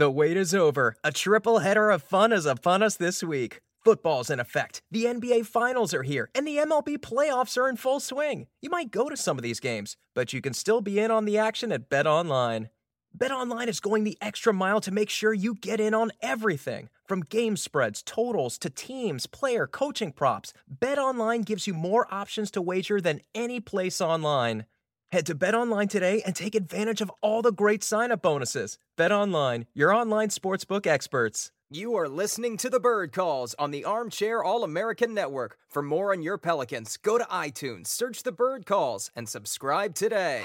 The wait is over. A triple header of fun is upon us this week. Football's in effect. The NBA Finals are here, and the MLB playoffs are in full swing. You might go to some of these games, but you can still be in on the action at Bet Online. Bet Online is going the extra mile to make sure you get in on everything. From game spreads, totals, to teams, player, coaching props, Bet Online gives you more options to wager than any place online. Head to Bet Online today and take advantage of all the great sign-up bonuses. Bet Online, your online sportsbook experts. You are listening to the Bird Calls on the Armchair All American Network. For more on your Pelicans, go to iTunes, search the Bird Calls, and subscribe today.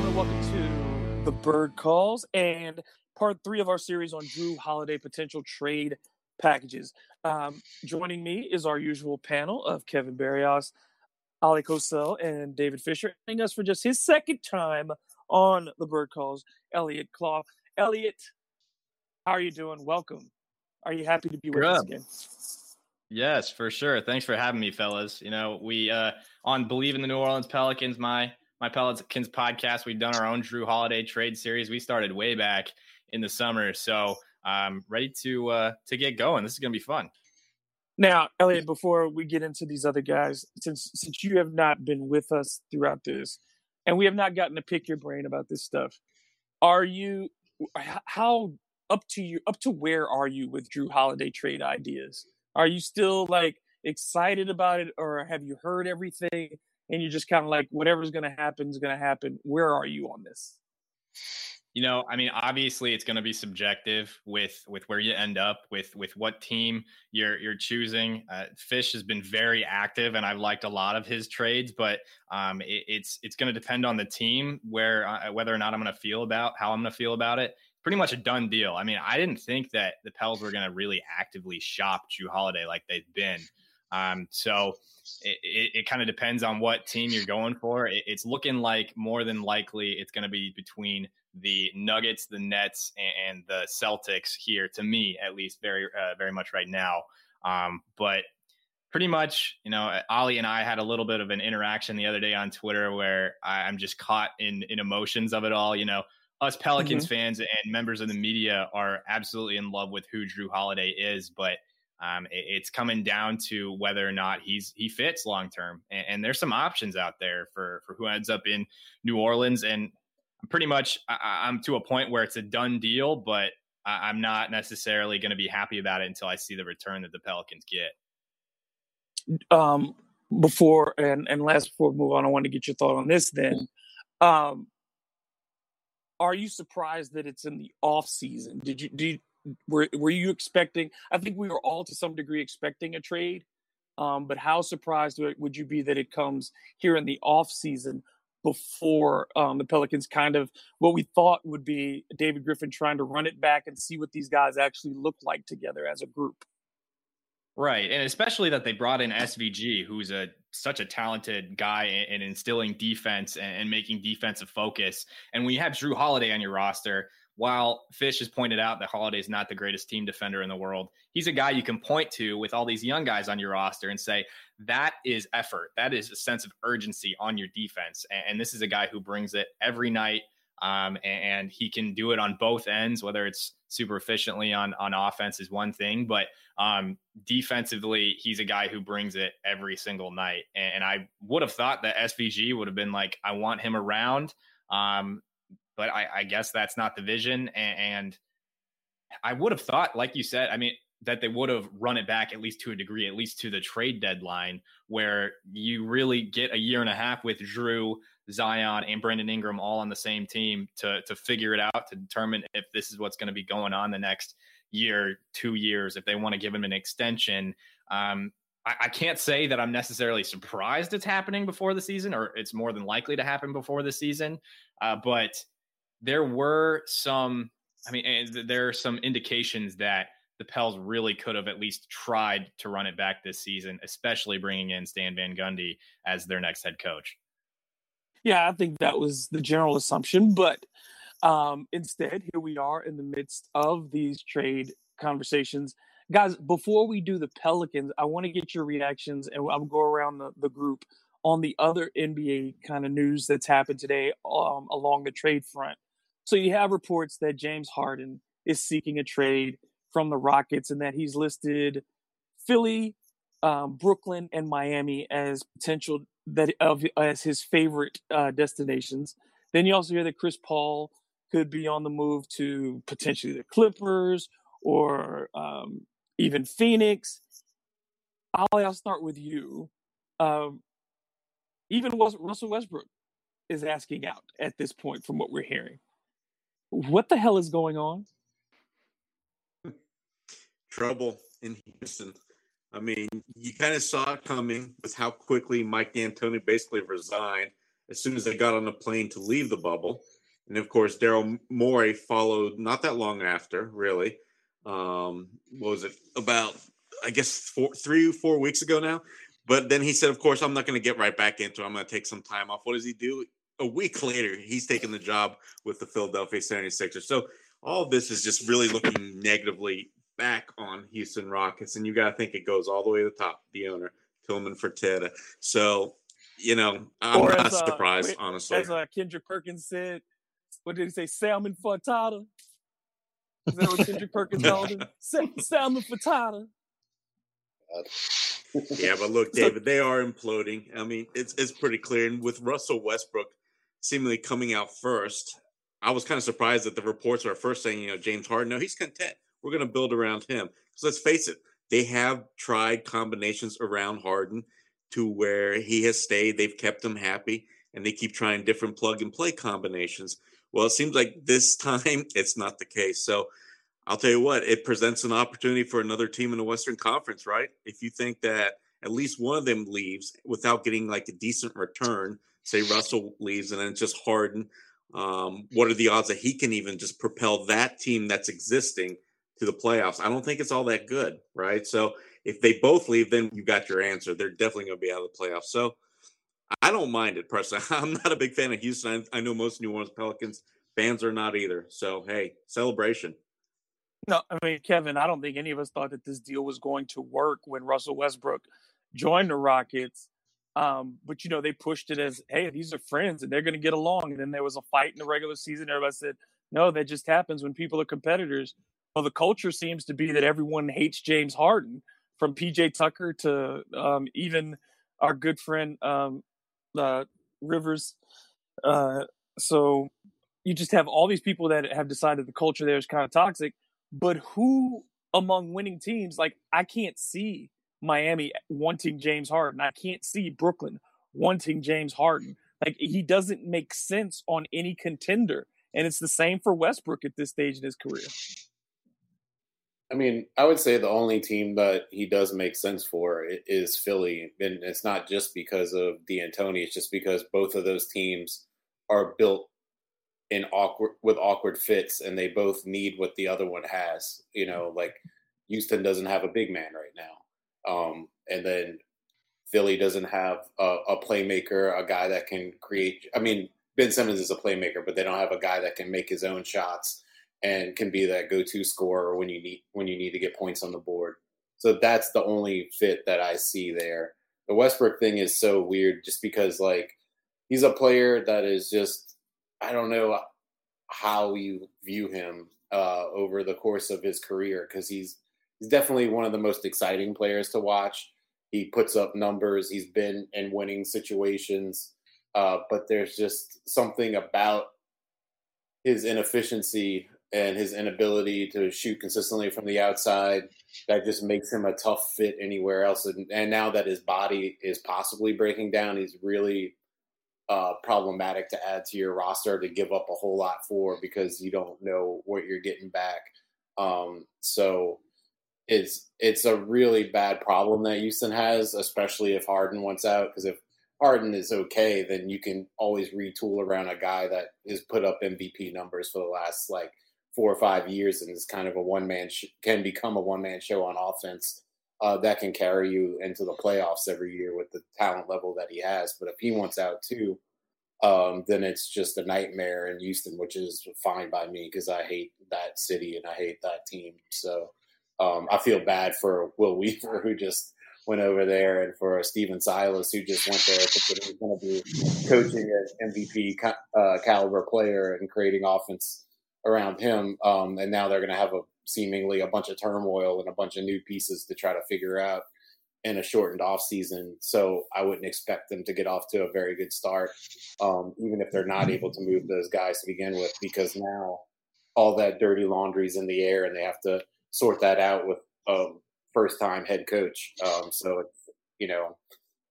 Gentlemen, welcome to the Bird Calls and part three of our series on Jrue Holiday potential trade packages. Um, joining me is our usual panel of Kevin Barrios, Ali Cosell, and David Fisher. Joining us for just his second time on the Bird Calls, Elliot Claw. Elliot, how are you doing? Welcome. Are you happy to be with Good. us again? Yes, for sure. Thanks for having me, fellas. You know, we uh on Believe in the New Orleans Pelicans, my my Pelicans podcast, we've done our own Jrue Holiday trade series. We started way back in the summer. So I'm ready to uh to get going. This is gonna be fun. Now, Elliot, before we get into these other guys, since since you have not been with us throughout this, and we have not gotten to pick your brain about this stuff, are you how up to you up to where are you with Jrue Holiday trade ideas? Are you still like excited about it, or have you heard everything and you're just kind of like whatever's going to happen is going to happen? Where are you on this? You know, I mean, obviously it's going to be subjective with with where you end up with with what team you're you're choosing. Uh, Fish has been very active, and I've liked a lot of his trades, but um, it, it's it's going to depend on the team where uh, whether or not I'm going to feel about how I'm going to feel about it. Pretty much a done deal. I mean, I didn't think that the Pels were going to really actively shop Jrue Holiday like they've been. Um, so it, it, it kind of depends on what team you're going for. It, it's looking like more than likely it's going to be between the Nuggets, the Nets, and, and the Celtics here. To me, at least, very uh, very much right now. Um, but pretty much, you know, Ali and I had a little bit of an interaction the other day on Twitter where I, I'm just caught in in emotions of it all. You know, us Pelicans Mm-hmm. fans and members of the media are absolutely in love with who Jrue Holiday is, but um, it, it's coming down to whether or not he's he fits long term. And, and there's some options out there for for who ends up in New Orleans. And pretty much I, I'm to a point where it's a done deal, but I, I'm not necessarily going to be happy about it until I see the return that the Pelicans get. um before and and last before we move on i want to get your thought on this then um are you surprised that it's in the off season did you do you, were were you expecting i think we were all to some degree expecting a trade um but how surprised would- you be that it comes here in the off season before um, the Pelicans kind of what we thought would be David Griffin trying to run it back and see what these guys actually look like together as a group. Right, and especially that they brought in SVG, who's a such a talented guy in, in instilling defense and, and making defensive focus. And when you have Jrue Holiday on your roster, while Fish has pointed out that Holiday is not the greatest team defender in the world, he's a guy you can point to with all these young guys on your roster and say that is effort, that is a sense of urgency on your defense. And, and this is a guy who brings it every night. Um, and, and he can do it on both ends, whether it's super efficiently on on offense is one thing, but um, defensively, he's a guy who brings it every single night. And, and I would have thought that SVG would have been like, I want him around. Um, but I, I guess that's not the vision. And, and I would have thought, like you said, I mean, that they would have run it back at least to a degree, at least to the trade deadline, where you really get a year and a half with Jrue, Zion, and Brandon Ingram all on the same team to to figure it out to determine if this is what's going to be going on the next year, two years, if they want to give him an extension. Um, I, I, can't say that I'm necessarily surprised it's happening before the season, or it's more than likely to happen before the season. Uh, but there were some, I mean, there are some indications that the Pels really could have at least tried to run it back this season, especially bringing in Stan Van Gundy as their next head coach. Yeah, I think that was the general assumption, but um, instead, here we are in the midst of these trade conversations. Guys, before we do the Pelicans, I want to get your reactions and I'll go around the, the group on the other NBA kind of news that's happened today um, along the trade front. So you have reports that James Harden is seeking a trade from the Rockets and that he's listed Philly, um, Brooklyn, and Miami as potential that of as his favorite uh, destinations. Then you also hear that Chris Paul could be on the move to potentially the Clippers or um, even Phoenix. I'll, I'll start with you. Um, even Russell Westbrook is asking out at this point, from what we're hearing. What the hell is going on? Trouble in Houston. I mean, you kind of saw it coming with how quickly Mike D'Antoni basically resigned as soon as they got on the plane to leave the bubble. And of course, Daryl Morey followed not that long after, really. Um, what was it? About, I guess, three, four weeks ago now. But then he said, of course, I'm not going to get right back into it. I'm going to take some time off. What does he do? A week later, he's taking the job with the Philadelphia 76ers. So all of this is just really looking negatively back on Houston Rockets, and you got to think it goes all the way to the top. The owner, Tillman Fertitta. So, you know, I'm or not as, uh, surprised, uh, honestly. As uh, Kendrick Perkins said, what did he say? Salmon frittata. Is that what Kendrick Perkins called him? Salmon frittata. yeah, but look, David, they are imploding. I mean, it's it's pretty clear. And with Russell Westbrook seemingly coming out first, I was kind of surprised that the reports are first saying, you know, James Harden. No, he's content. We're going to build around him. Because let's face it, they have tried combinations around Harden to where he has stayed. They've kept him happy, and they keep trying different plug and play combinations. Well, it seems like this time it's not the case. So I'll tell you what, it presents an opportunity for another team in the Western Conference, right? If you think that at least one of them leaves without getting like a decent return, say Russell leaves and then it's just Harden. Um, what are the odds that he can even just propel that team that's existing to the playoffs. I don't think it's all that good, right? So if they both leave, then you got your answer. They're definitely going to be out of the playoffs. So I don't mind it personally. I'm not a big fan of Houston. I know most New Orleans Pelicans fans are not either. So hey, celebration. No, I mean Kevin, I don't think any of us thought that this deal was going to work when Russell Westbrook joined the Rockets. Um, but you know, they pushed it as, hey, these are friends and they're going to get along. And then there was a fight in the regular season. Everybody said, no, that just happens when people are competitors. Well, the culture seems to be that everyone hates James Harden, from PJ Tucker to um, even our good friend um, uh, Rivers. Uh, so you just have all these people that have decided the culture there is kind of toxic. But who among winning teams, like I can't see Miami wanting James Harden. I can't see Brooklyn wanting James Harden. Like he doesn't make sense on any contender. And it's the same for Westbrook at this stage in his career. I mean, I would say the only team that he does make sense for is Philly, and it's not just because of D'Antoni. It's just because both of those teams are built in awkward with awkward fits, and they both need what the other one has. You know, like Houston doesn't have a big man right now, um, and then Philly doesn't have a, a playmaker, a guy that can create. I mean, Ben Simmons is a playmaker, but they don't have a guy that can make his own shots and can be that go-to scorer when you need when you need to get points on the board. So that's the only fit that I see there. The Westbrook thing is so weird just because like he's a player that is just I don't know how you view him uh, over the course of his career because he's he's definitely one of the most exciting players to watch. He puts up numbers. He's been in winning situations, uh, but there's just something about his inefficiency and his inability to shoot consistently from the outside that just makes him a tough fit anywhere else. And, and now that his body is possibly breaking down, he's really uh, problematic to add to your roster to give up a whole lot for because you don't know what you're getting back. Um, so it's it's a really bad problem that Houston has, especially if Harden wants out. Because if Harden is okay, then you can always retool around a guy that has put up MVP numbers for the last like four or five years and is kind of a one man sh- can become a one man show on offense uh, that can carry you into the playoffs every year with the talent level that he has. But if he wants out too, um, then it's just a nightmare in Houston, which is fine by me because I hate that city and I hate that team. So um, I feel bad for Will Weaver who just went over there, and for Stephen Silas who just went there thinking he was going to be coaching an MVP uh, caliber player and creating offense around him. Um, and now they're going to have a seemingly a bunch of turmoil and a bunch of new pieces to try to figure out in a shortened off season. So I wouldn't expect them to get off to a very good start, um, even if they're not able to move those guys to begin with, because now all that dirty laundry's in the air and they have to sort that out with a first time head coach. Um, so it's, you know,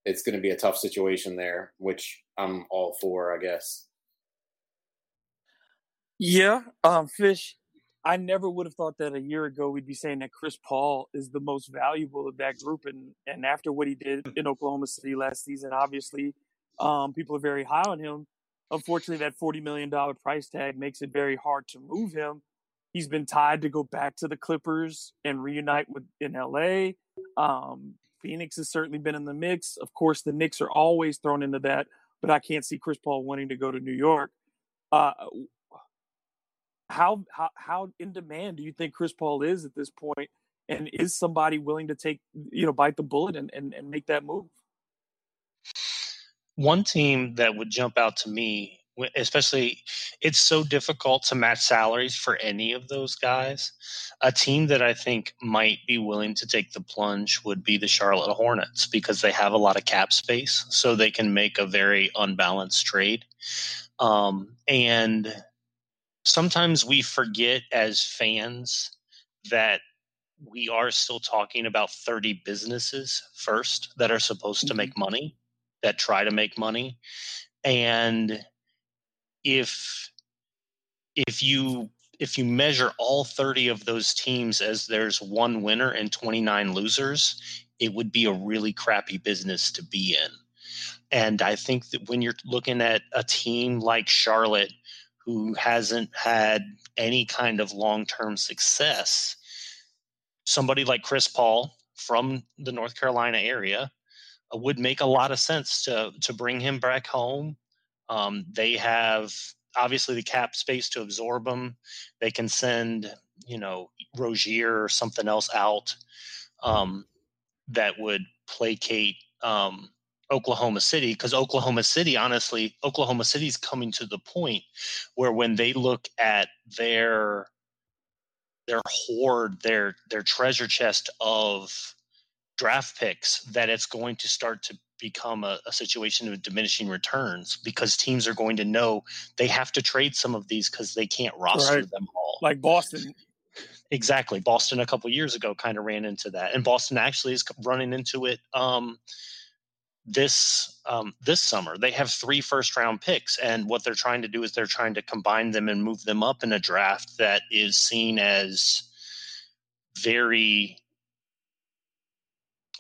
it's going to be a tough situation there, which I'm all for, I guess. Yeah, um, Fish. I never would have thought that a year ago we'd be saying that Chris Paul is the most valuable of that group, and and after what he did in Oklahoma City last season, obviously, um, people are very high on him. Unfortunately, that forty million dollar price tag makes it very hard to move him. He's been tied to go back to the Clippers and reunite with in LA. Um, Phoenix has certainly been in the mix. Of course, the Knicks are always thrown into that, but I can't see Chris Paul wanting to go to New York. Uh, how how how in demand do you think Chris Paul is at this point? And is somebody willing to take you know bite the bullet and, and, and make that move? One team that would jump out to me, especially it's so difficult to match salaries for any of those guys. A team that I think might be willing to take the plunge would be the Charlotte Hornets because they have a lot of cap space, so they can make a very unbalanced trade. Um, and sometimes we forget as fans that we are still talking about 30 businesses first that are supposed to make mm-hmm. money that try to make money and if if you if you measure all 30 of those teams as there's one winner and 29 losers it would be a really crappy business to be in and i think that when you're looking at a team like charlotte who hasn't had any kind of long term success, somebody like Chris Paul from the North Carolina area uh, would make a lot of sense to to bring him back home. Um, they have obviously the cap space to absorb them. They can send you know Rozier or something else out um, that would placate um, Oklahoma City because Oklahoma City, honestly, Oklahoma City's coming to the point where when they look at their their hoard, their their treasure chest of draft picks, that it's going to start to become a, a situation of diminishing returns because teams are going to know they have to trade some of these because they can't roster right. them all. Like Boston. Exactly. Boston a couple years ago kind of ran into that. And Boston actually is running into it um, this um, this summer. They have three first round picks, and what they're trying to do is they're trying to combine them and move them up in a draft that is seen as very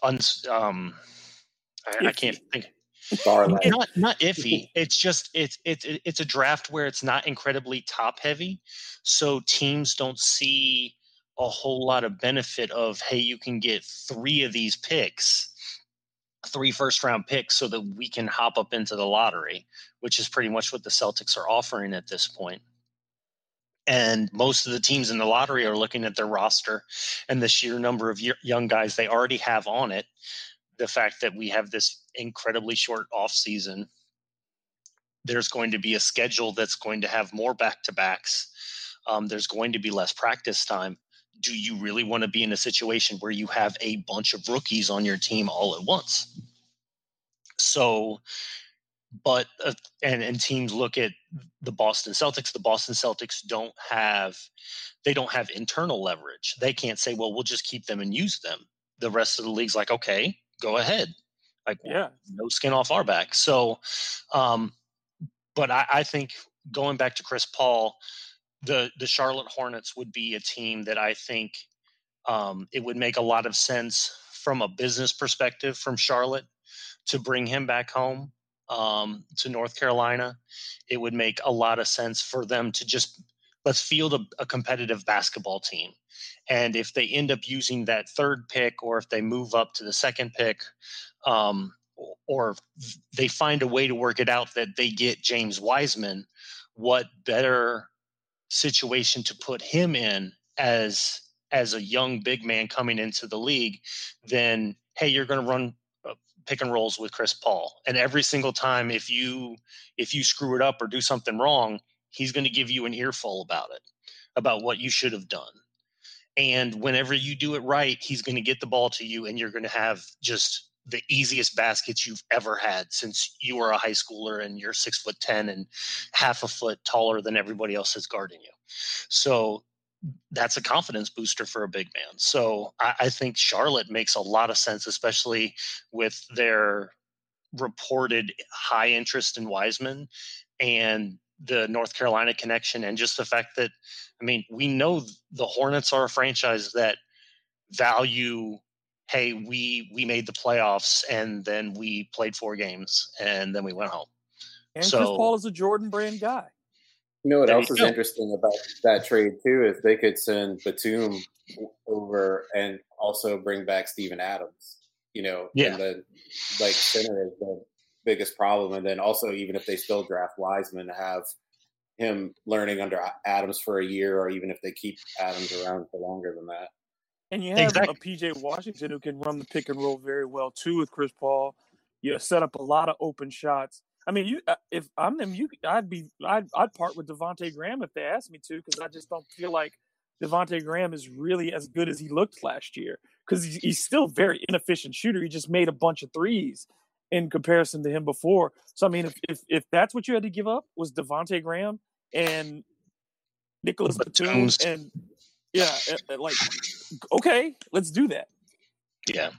uns. Um, I, I can't think. Not not iffy. It's just it's it's it's a draft where it's not incredibly top heavy, so teams don't see a whole lot of benefit of hey you can get three of these picks three first round picks so that we can hop up into the lottery, which is pretty much what the Celtics are offering at this point. And most of the teams in the lottery are looking at their roster and the sheer number of young guys they already have on it. The fact that we have this incredibly short off season, there's going to be a schedule that's going to have more back to backs. Um, there's going to be less practice time do you really want to be in a situation where you have a bunch of rookies on your team all at once? So, but uh, and and teams look at the Boston Celtics. The Boston Celtics don't have they don't have internal leverage. They can't say, well, we'll just keep them and use them. The rest of the league's like, okay, go ahead. Like, yeah, no skin off our back. So, um, but I, I think going back to Chris Paul, the the Charlotte Hornets would be a team that I think um, it would make a lot of sense from a business perspective from Charlotte to bring him back home um, to North Carolina. It would make a lot of sense for them to just let's field a, a, competitive basketball team. And if they end up using that third pick, or if they move up to the second pick, um, or they find a way to work it out that they get James Wiseman, what better situation to put him in as as a young big man coming into the league than hey you're going to run uh, pick and rolls with Chris Paul and every single time if you if you screw it up or do something wrong he's going to give you an earful about it about what you should have done and whenever you do it right he's going to get the ball to you and you're going to have just the easiest baskets you've ever had since you were a high schooler and you're six foot ten and half a foot taller than everybody else is guarding you. So that's a confidence booster for a big man. So I, I think Charlotte makes a lot of sense, especially with their reported high interest in Wiseman and the North Carolina connection, and just the fact that, I mean, we know the Hornets are a franchise that value hey, we we made the playoffs and then we played four games and then we went home. And so, Chris Paul is a Jordan brand guy. You know what else is interesting about that trade too is they could send Batum over and also bring back Steven Adams. You know, yeah. and the like center is the biggest problem, and then also even if they still draft Wiseman, have him learning under Adams for a year, or even if they keep Adams around for longer than that. And you have exactly. a PJ Washington who can run the pick and roll very well too with Chris Paul. You set up a lot of open shots. I mean, you uh, if I'm them, you I'd be I'd I'd part with Devonte Graham if they asked me to because I just don't feel like Devonte Graham is really as good as he looked last year because he's, he's still very inefficient shooter. He just made a bunch of threes in comparison to him before. So I mean, if if, if that's what you had to give up was Devonte Graham and Nicholas Batum and yeah, like okay, let's do that. Yeah.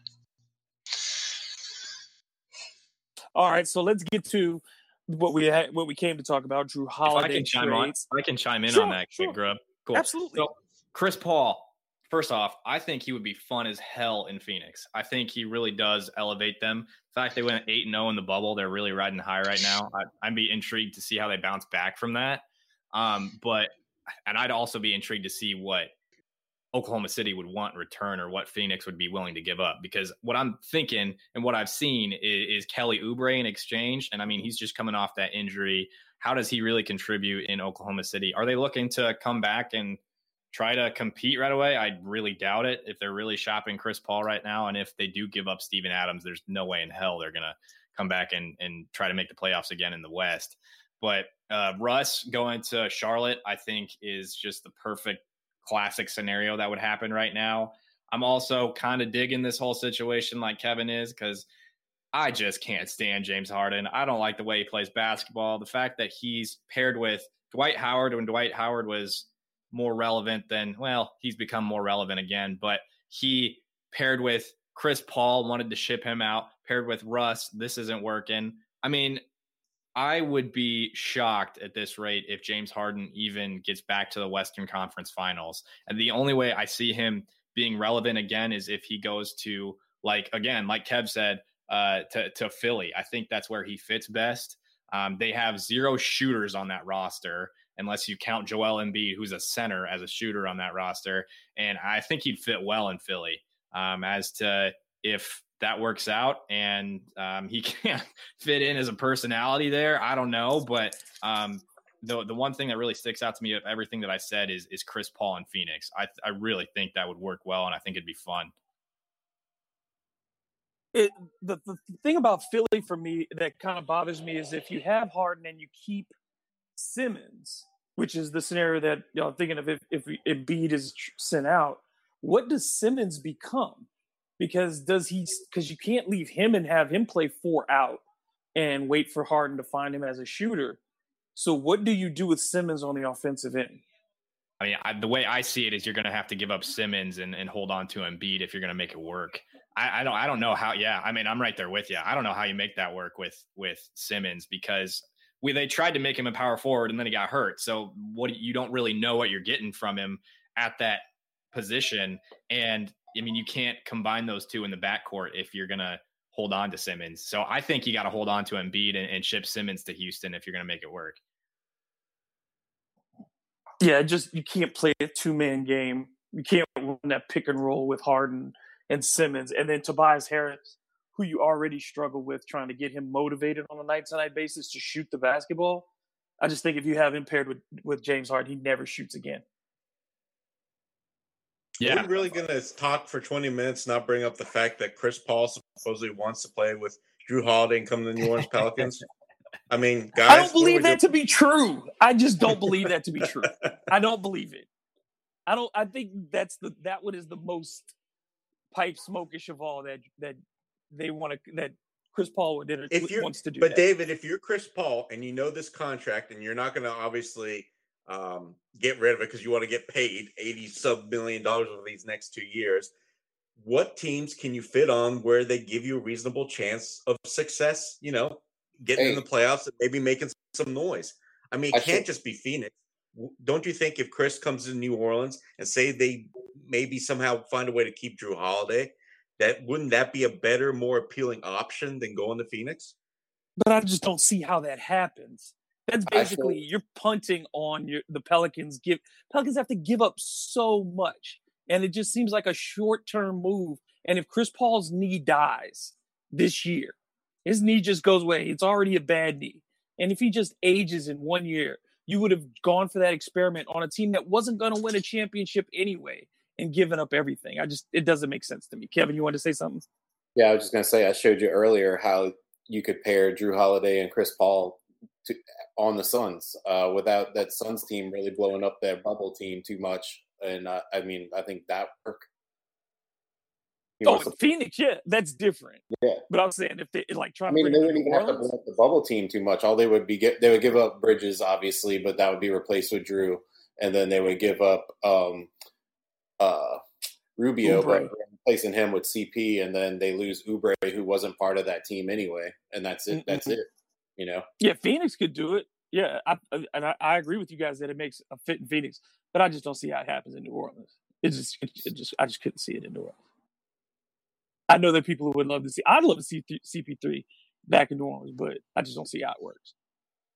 All right, so let's get to what we had, what we came to talk about. Jrue Holiday. If I can chime trades. on. I can chime in sure, on that, sure. Grub. Cool. Absolutely. So, Chris Paul. First off, I think he would be fun as hell in Phoenix. I think he really does elevate them. The fact they went eight and zero oh in the bubble, they're really riding high right now. I, would be intrigued to see how they bounce back from that. Um, but and I'd also be intrigued to see what Oklahoma City would want return or what Phoenix would be willing to give up. Because what I'm thinking and what I've seen is, is, Kelly Oubre in exchange. And I mean, he's just coming off that injury. How does he really contribute in Oklahoma City? Are they looking to come back and try to compete right away? I really doubt it if they're really shopping Chris Paul right now. And if they do give up Steven Adams, there's no way in hell they're going to come back and, and try to make the playoffs again in the West. But uh, Russ going to Charlotte, I think, is just the perfect classic scenario that would happen right now. I'm also kind of digging this whole situation like Kevin is because I just can't stand James Harden. I don't like the way he plays basketball. The fact that he's paired with Dwight Howard when Dwight Howard was more relevant than, well, he's become more relevant again, but he paired with Chris Paul, wanted to ship him out, paired with Russ. This isn't working. I mean, I would be shocked at this rate if James Harden even gets back to the Western Conference Finals. And the only way I see him being relevant again is if he goes to like again, like Kev said, uh, to to Philly. I think that's where he fits best. Um, they have zero shooters on that roster, unless you count Joel Embiid, who's a center as a shooter on that roster. And I think he'd fit well in Philly. Um, as to if that works out and um, he can't fit in as a personality there. I don't know, but um, the the one thing that really sticks out to me of everything that I said is is Chris Paul and Phoenix. I I really think that would work well, and I think it'd be fun. It, the, the thing about Philly for me that kind of bothers me is if you have Harden and you keep Simmons, which is the scenario that you know, I'm thinking of if, if Embiid is sent out, what does Simmons become? because does he because you can't leave him and have him play four out and wait for Harden to find him as a shooter. So what do you do with Simmons on the offensive end? I mean, I, the way I see it is you're going to have to give up Simmons and, and hold on to Embiid if you're going to make it work. I, I, don't I don't know how. Yeah, I mean, I'm right there with you. I don't know how you make that work with with Simmons because we they tried to make him a power forward and then he got hurt. So what you don't really know what you're getting from him at that position. And I mean, you can't combine those two in the backcourt if you're gonna hold on to Simmons. So I think you got to hold on to Embiid and, and ship Simmons to Houston if you're gonna make it work. Yeah, just you can't play a two man game. You can't run that pick and roll with Harden and Simmons, and then Tobias Harris who you already struggle with trying to get him motivated on a night to night basis to shoot the basketball. I just think if you have him paired with, with James Harden, he never shoots again. Yeah. Are we really going to talk for 20 minutes, not bring up the fact that Chris Paul supposedly wants to play with Jrue Holiday and come to the New Orleans Pelicans? I mean, guys. I don't believe that to be true. I just don't believe that to be true. I don't believe it. I don't. I think that's the that one is the most pipe smokish of all that that they want to that Chris Paul did if you wants to do. But that. David, if you're Chris Paul and you know this contract and you're not going to obviously um, get rid of it because you want to get paid eighty sub million dollars over these next two years, what teams can you fit on where they give you a reasonable chance of success? You know, getting hey. in the playoffs and maybe making some noise. I mean, it I can't think- just be Phoenix. Don't you think if Chris comes to New Orleans and say they maybe somehow find a way to keep Jrue Holiday, that wouldn't that be a better, more appealing option than going to Phoenix? But I just don't see how that happens. That's basically you're punting on your the Pelicans. Give Pelicans have to give up so much, and it just seems like a short term move. And if Chris Paul's knee dies this year, his knee just goes away. It's already a bad knee, and if he just ages in one year, you would have gone for that experiment on a team that wasn't going to win a championship anyway and giving up everything. I just it doesn't make sense to me. Kevin, you want to say something? Yeah, I was just gonna say I showed you earlier how you could pair Jrue Holiday and Chris Paul to, on the Suns uh, without that Suns team really blowing up their bubble team too much. And uh, I mean, I think that work. oh, to, Phoenix, yeah, that's different. Yeah, but I'm saying if they like try, I mean, to, they wouldn't even have to blow up the bubble team too much. All they would be get, they would give up Bridges, obviously, but that would be replaced with Jrue, and then they would give up um, uh, Rubio, Oubre. but replacing him with CP, and then they lose Oubre, who wasn't part of that team anyway, and that's it. That's it. You know. Yeah, Phoenix could do it. Yeah, I, and I, I, agree with you guys that it makes a fit in Phoenix, but I just don't see how it happens in New Orleans. It just, it, it just, I just couldn't see it in New Orleans. I know that people who would love to see. I'd love to see CP3 back in New Orleans, but I just don't see how it works.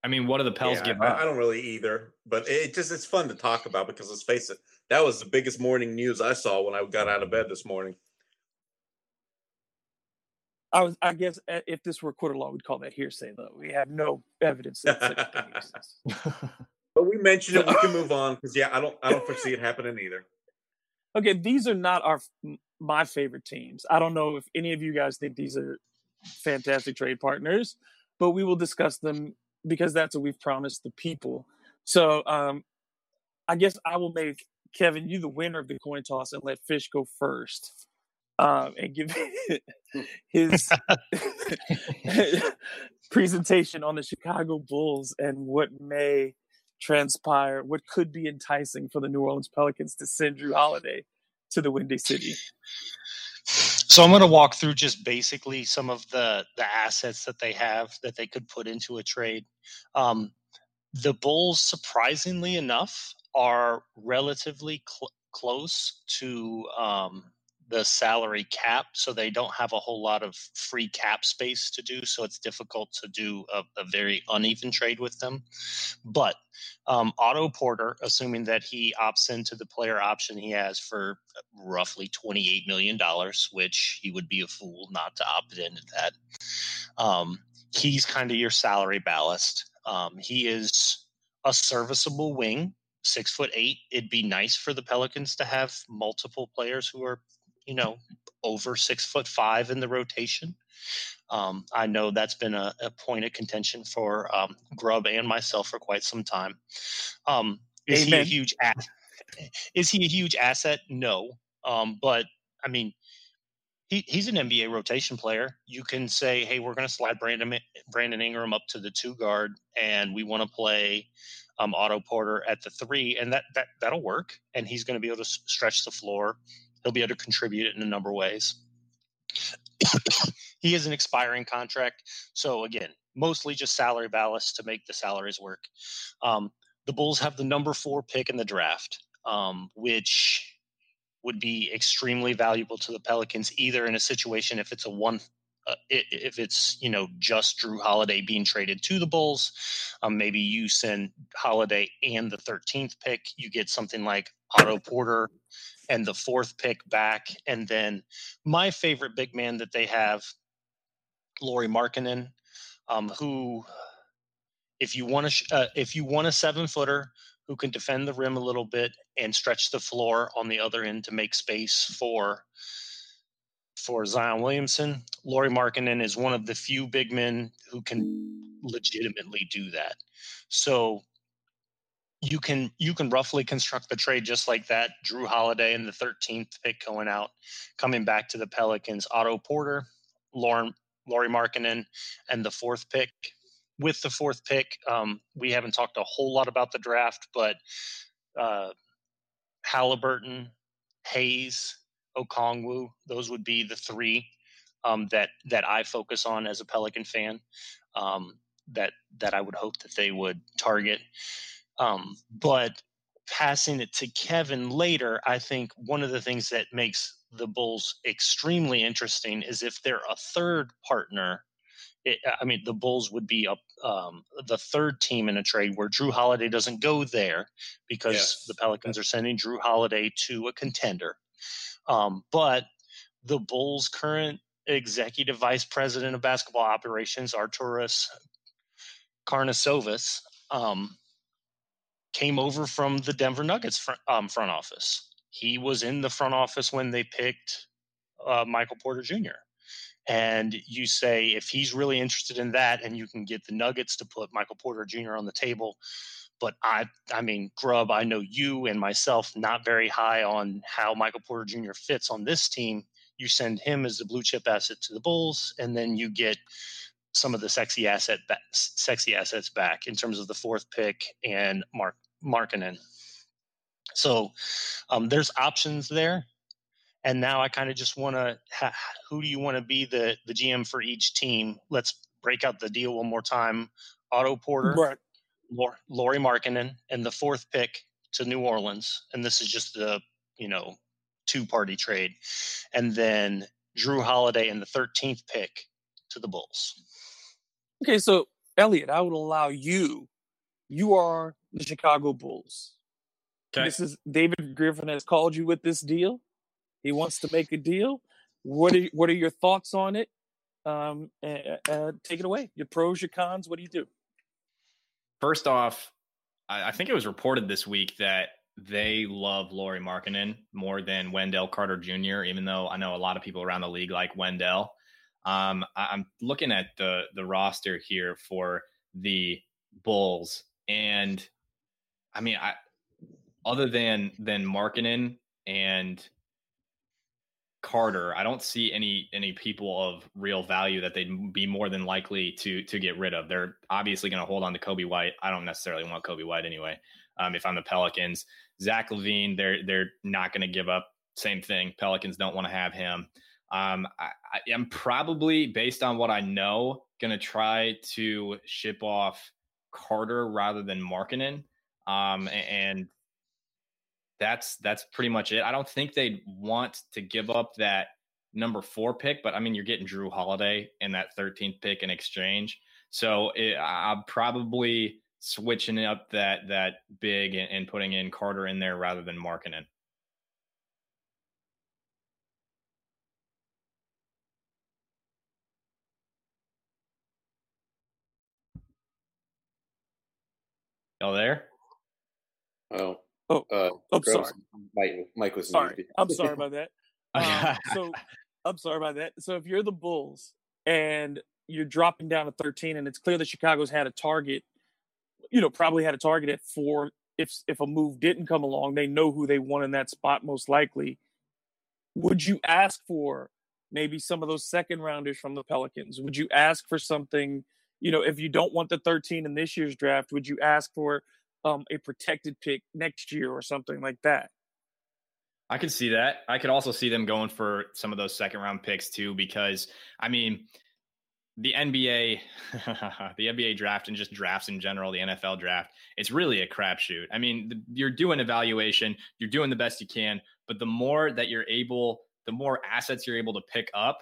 I mean, what do the Pels yeah, give I, up? I don't really either, but it just it's fun to talk about because let's face it, that was the biggest morning news I saw when I got out of bed this morning. I was, I guess, uh, if this were quarter law, we'd call that hearsay, though. We have no evidence that such thing exists. But we mentioned it. We can move on because yeah, I don't, I don't foresee it happening either. Okay, these are not our my favorite teams. I don't know if any of you guys think these are fantastic trade partners, but we will discuss them because that's what we've promised the people. So um, I guess I will make Kevin you the winner of the coin toss and let Fish go first. Um, and give his presentation on the Chicago Bulls and what may transpire, what could be enticing for the New Orleans Pelicans to send Jrue Holiday to the Windy City. So I'm going to walk through just basically some of the the assets that they have that they could put into a trade. Um, the Bulls, surprisingly enough, are relatively cl- close to um, the salary cap, so they don't have a whole lot of free cap space to do. So it's difficult to do a, a very uneven trade with them. But um, Otto Porter, assuming that he opts into the player option he has for roughly $28 million, which he would be a fool not to opt into that, um, he's kind of your salary ballast. Um, he is a serviceable wing six foot eight. It'd be nice for the Pelicans to have multiple players who are you know, over six foot five in the rotation. Um, I know that's been a, a point of contention for um, Grubb and myself for quite some time. Um, is Amen. he a huge asset? Is he a huge asset? No, um, but I mean, he, he's an NBA rotation player. You can say, "Hey, we're going to slide Brandon Brandon Ingram up to the two guard, and we want to play um, Otto Porter at the three, and that that that'll work. And he's going to be able to stretch the floor he'll be able to contribute in a number of ways. he is an expiring contract. So again, mostly just salary ballast to make the salaries work. Um, the Bulls have the number four pick in the draft, um, which would be extremely valuable to the Pelicans, either in a situation if it's a one uh, if it's you know just Jrue Holiday being traded to the Bulls, um, maybe you send Holiday and the 13th pick, you get something like Otto Porter and the fourth pick back, and then my favorite big man that they have, Lauri Markkanen, um, who, if you want to, uh, if you want a seven footer who can defend the rim a little bit and stretch the floor on the other end to make space for for Zion Williamson. Lauri Markkanen is one of the few big men who can legitimately do that. So you can you can roughly construct the trade just like that. Jrue Holiday and the 13th pick going out, coming back to the Pelicans. Otto Porter, Lauren Lauri Markkanen, and the fourth pick. With the fourth pick, um, we haven't talked a whole lot about the draft, but uh, Halliburton, Hayes, Okongwu. Those would be the three um, that that I focus on as a Pelican fan. Um, that that I would hope that they would target. Um, but passing it to Kevin later, I think one of the things that makes the Bulls extremely interesting is if they're a third partner. It, I mean, the Bulls would be up um, the third team in a trade where Jrue Holiday doesn't go there because yes. the Pelicans are sending Jrue Holiday to a contender. Um, but the Bulls' current executive vice president of basketball operations, Arturas Karnisovas, um, came over from the Denver Nuggets front, um, front office. He was in the front office when they picked uh, Michael Porter Jr. And you say if he's really interested in that, and you can get the Nuggets to put Michael Porter Jr. on the table, but I, I mean, Grub, I know you and myself not very high on how Michael Porter Jr. fits on this team. You send him as the blue chip asset to the Bulls, and then you get some of the sexy asset, sexy assets back in terms of the fourth pick and Mark Markkanen. So um, there's options there, and now I kind of just want to. Ha- who do you want to be the the GM for each team? Let's break out the deal one more time. Otto Porter, right. Lauri Markkanen and the fourth pick to New Orleans, and this is just the, you know two party trade, and then Jrue Holiday and the thirteenth pick to the Bulls. Okay, so Elliot, I would allow you. You are the Chicago Bulls. Okay. This is David Griffin has called you with this deal. He wants to make a deal. What are what are your thoughts on it? Um, uh, uh, take it away. Your pros, your cons. What do you do? First off, I, I think it was reported this week that they love Lauri Markkanen more than Wendell Carter Jr., even though I know a lot of people around the league like Wendell. Um, I, am looking at the the roster here for the Bulls, and I mean, I other than than Markkanen and Carter, I don't see any any people of real value that they'd be more than likely to to get rid of. They're obviously going to hold on to Coby White. I don't necessarily want Coby White anyway. Um, if I'm the Pelicans, Zach LaVine, they're they're not going to give up. Same thing. Pelicans don't want to have him. Um, I, am probably based on what I know going to try to ship off Carter rather than Markkanen. Um, and that's that's pretty much it. I don't think they'd want to give up that number four pick, but I mean, you're getting Jrue Holiday and that 13th pick in exchange. So it, I'm probably switching up that that big and, and, putting in Carter in there rather than Markkanen. Y'all there? Oh, Oh, uh, I'm sorry. Mike, Mike was sorry. I'm sorry about that. Um, so I'm sorry about that. So if you're the Bulls and you're dropping down to 13, and it's clear that Chicago's had a target, you know, probably had a target at four. If if a move didn't come along, they know who they want in that spot most likely. Would you ask for maybe some of those second rounders from the Pelicans? Would you ask for something? You know, if you don't want the 13 in this year's draft, would you ask for um, a protected pick next year or something like that. I can see that. I could also see them going for some of those second round picks too, because I mean, the NBA, the NBA draft, and just drafts in general, the NFL draft, it's really a crapshoot. I mean, the, you're doing evaluation, you're doing the best you can, but the more that you're able, the more assets you're able to pick up,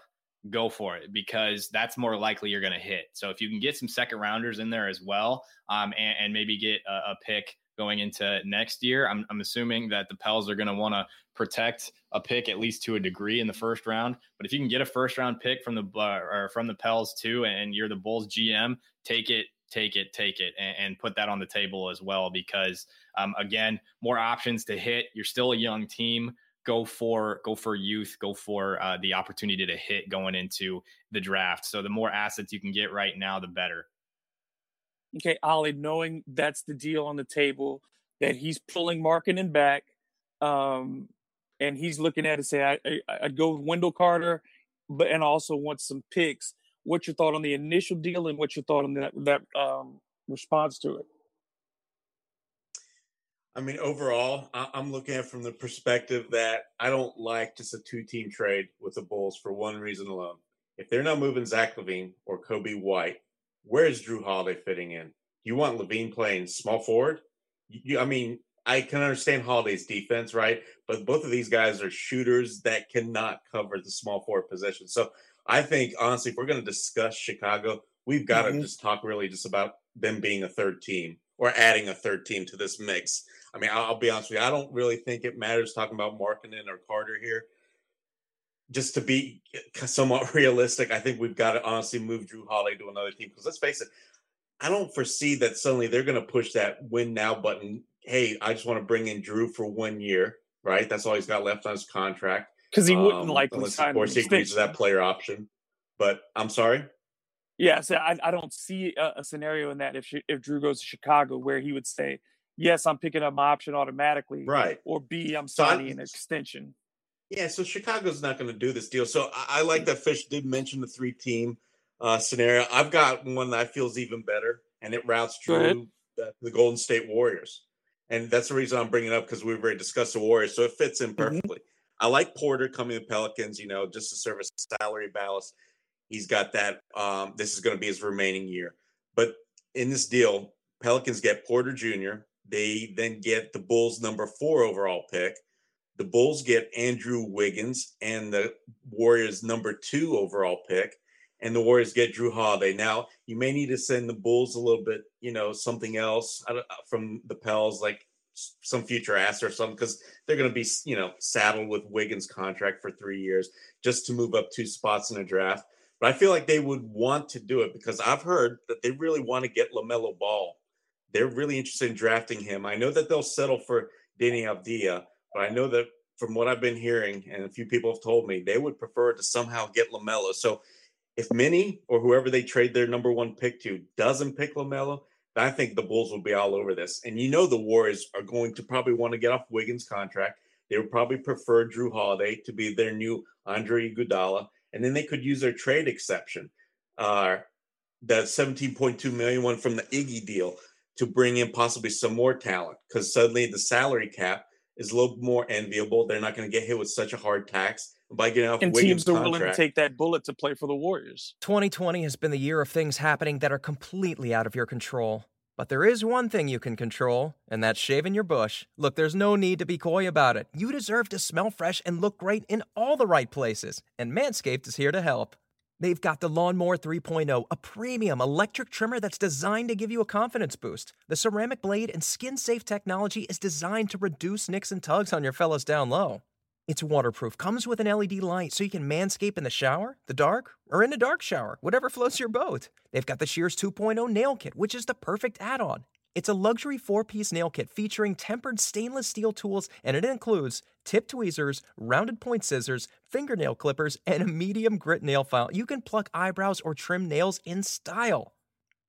go for it because that's more likely you're going to hit. So if you can get some second rounders in there as well, um, and, and maybe get a, a pick going into next year. I'm, I'm assuming that the Pels are going to want to protect a pick at least to a degree in the first round. But if you can get a first round pick from the uh, or from the Pels too, and you're the Bulls GM, take it, take it, take it, and, and put that on the table as well. Because um, again, more options to hit. You're still a young team. Go for go for youth. Go for uh, the opportunity to hit going into the draft. So the more assets you can get right now, the better. Okay, Ollie, knowing that's the deal on the table, that he's pulling Markkanen back, um, and he's looking at it, say, I, I, would go with Wendell Carter, but and also want some picks. What's your thought on the initial deal, and what's your thought on that that um, response to it? I mean, overall, I'm looking at from the perspective that I don't like just a two-team trade with the Bulls for one reason alone. If they're not moving Zach LaVine or Coby White, where is Jrue Holiday fitting in? You want LaVine playing small forward? You, I mean, I can understand Holiday's defense, right? But both of these guys are shooters that cannot cover the small forward position. So I think honestly, if we're going to discuss Chicago, we've got mm-hmm. to just talk really just about them being a third team or adding a third team to this mix. I mean, I'll, I'll be honest with you, I don't really think it matters talking about Markkanen or Carter here just to be somewhat realistic, I think we've got to honestly move Jrue Holiday to another team because let's face it, I don't foresee that suddenly they're going to push that win now button. Hey, I just want to bring in Jrue for one year, right? That's all he's got left on his contract. Because he wouldn't um, likely unless, sign. Of course, he agrees to that player option. But I'm sorry. Yeah, so I, I don't see a, a, scenario in that if if Jrue goes to Chicago where he would say, "Yes, I'm picking up my option automatically," right? Or B, I'm signing so an extension. Yeah, so Chicago's not going to do this deal. So I, I, like that Fish did mention the three team uh, scenario. I've got one that I feel is even better, and it routes Jrue the, the Golden State Warriors. And that's the reason I'm bringing it up because we've already discussed the Warriors, so it fits in mm-hmm. perfectly. Mm-hmm. I like Porter coming to Pelicans, you know, just to serve as salary ballast. He's got that. Um, this is going to be his remaining year. But in this deal, Pelicans get Porter Jr. They then get the Bulls' number four overall pick the Bulls get Andrew Wiggins and the Warriors' number two overall pick, and the Warriors get Jrue Holiday. Now, you may need to send the Bulls a little bit, you know, something else uh, from the Pels, like some future ass or something, because they're going to be, you know, saddled with Wiggins' contract for three years just to move up two spots in the draft. But I feel like they would want to do it because I've heard that they really want to get LaMelo Ball. They're really interested in drafting him. I know that they'll settle for Deni Avdija, but I know that from what I've been hearing, and a few people have told me, they would prefer to somehow get LaMelo. So if Minnie or whoever they trade their number one pick to doesn't pick LaMelo, I think the Bulls will be all over this. And you know the Warriors are going to probably want to get off Wiggins' contract. They would probably prefer Jrue Holiday to be their new Andre Iguodala, and then they could use their trade exception, uh, that 17.2 million one from the Iggy deal, to bring in possibly some more talent because suddenly the salary cap is a little more enviable. They're not going to get hit with such a hard tax by getting off and Wiggins' teams are contract. willing to take that bullet to play for the Warriors. 2020 has been the year of things happening that are completely out of your control. But there is one thing you can control, and that's shaving your bush. Look, there's no need to be coy about it. You deserve to smell fresh and look great in all the right places, and Manscaped is here to help. They've got the Lawnmower 3.0, a premium electric trimmer that's designed to give you a confidence boost. The ceramic blade and skin safe technology is designed to reduce nicks and tugs on your fellas down low. It's waterproof, comes with an LED light so you can manscape in the shower, the dark, or in a dark shower, whatever floats your boat. They've got the Shears 2.0 nail kit, which is the perfect add on. It's a luxury four piece nail kit featuring tempered stainless steel tools, and it includes tip tweezers, rounded point scissors, fingernail clippers, and a medium grit nail file. You can pluck eyebrows or trim nails in style.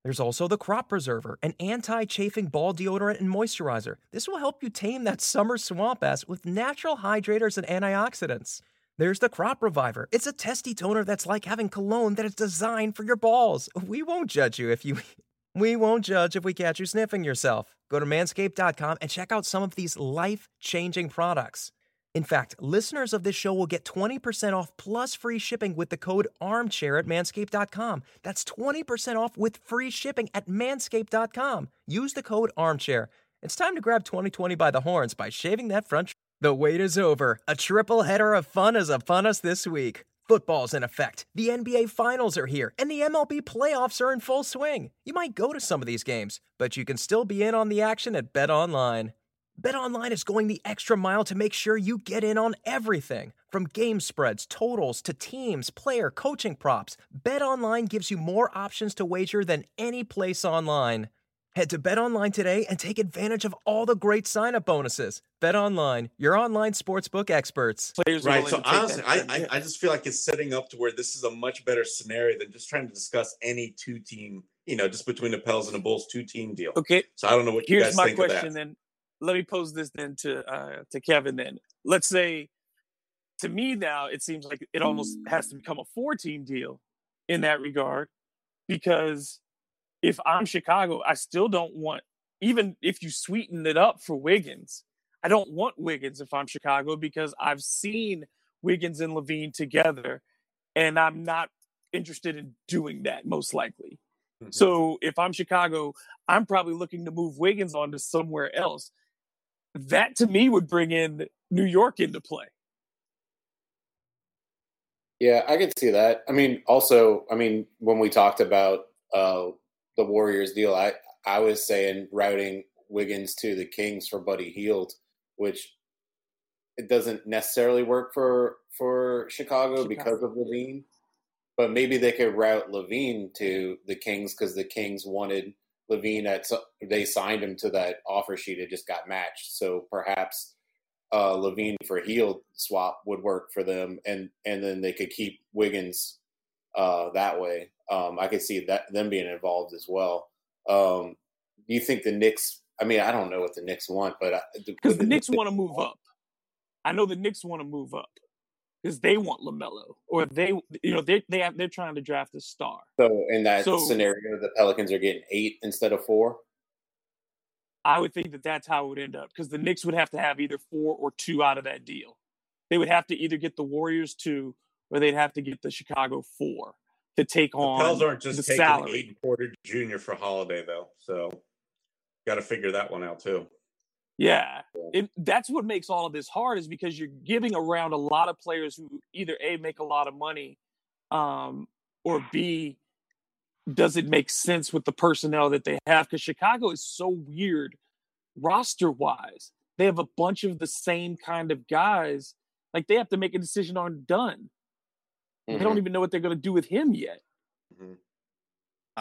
There's also the Crop Preserver, an anti chafing ball deodorant and moisturizer. This will help you tame that summer swamp ass with natural hydrators and antioxidants. There's the Crop Reviver. It's a testy toner that's like having cologne that is designed for your balls. We won't judge you if you we won't judge if we catch you sniffing yourself. Go to manscaped.com and check out some of these life changing products. In fact, listeners of this show will get 20% off plus free shipping with the code armchair at manscaped.com. That's 20% off with free shipping at manscaped.com. Use the code armchair. It's time to grab 2020 by the horns by shaving that front. Sh- the wait is over. A triple header of fun is upon us this week. Football's in effect. The NBA Finals are here, and the MLB playoffs are in full swing. You might go to some of these games, but you can still be in on the action at Bet Online. BetOnline is going the extra mile to make sure you get in on everything. From game spreads, totals, to teams, player, coaching props, BetOnline gives you more options to wager than any place online. Head to BetOnline today and take advantage of all the great sign-up bonuses. BetOnline, your online sportsbook experts. Players right. So honestly, I, I, I just feel like it's setting up to where this is a much better scenario than just trying to discuss any two-team, you know, just between the Pels and the Bulls two-team deal. Okay. So I don't know what you Here's guys my think question of that. then let me pose this then to uh, to Kevin. Then let's say, to me now, it seems like it almost has to become a four team deal in that regard, because if I'm Chicago, I still don't want even if you sweeten it up for Wiggins. I don't want Wiggins if I'm Chicago because I've seen Wiggins and LaVine together, and I'm not interested in doing that most likely. Mm-hmm. So if I'm Chicago, I'm probably looking to move Wiggins on to somewhere else that to me would bring in New York into play. Yeah, I could see that. I mean, also, I mean, when we talked about uh, the Warriors deal, I I was saying routing Wiggins to the Kings for Buddy Hield, which it doesn't necessarily work for for Chicago, Chicago. because of LaVine, But maybe they could route LaVine to the Kings because the Kings wanted LaVine at they signed him to that offer sheet. It just got matched. So perhaps uh, LaVine for Hield swap would work for them, and and then they could keep Wiggins uh, that way. Um, I could see that them being involved as well. Um, do you think the Knicks? I mean, I don't know what the Knicks want, but because the, the Knicks want to move up. I know the Knicks want to move up because they want LaMelo, or they, you know, they they have, they're trying to draft a star. So in that so, scenario, the Pelicans are getting eight instead of four. I would think that that's how it would end up because the Knicks would have to have either four or two out of that deal. They would have to either get the Warriors two, or they'd have to get the Chicago four to take the on. Pels aren't just the taking salary. eight Porter Jr. for Holiday though, so got to figure that one out too. Yeah, it, that's what makes all of this hard is because you're giving around a lot of players who either a make a lot of money, um, or b does it make sense with the personnel that they have? Because Chicago is so weird roster wise. They have a bunch of the same kind of guys. Like they have to make a decision on Dunn. Mm-hmm. They don't even know what they're going to do with him yet. Mm-hmm.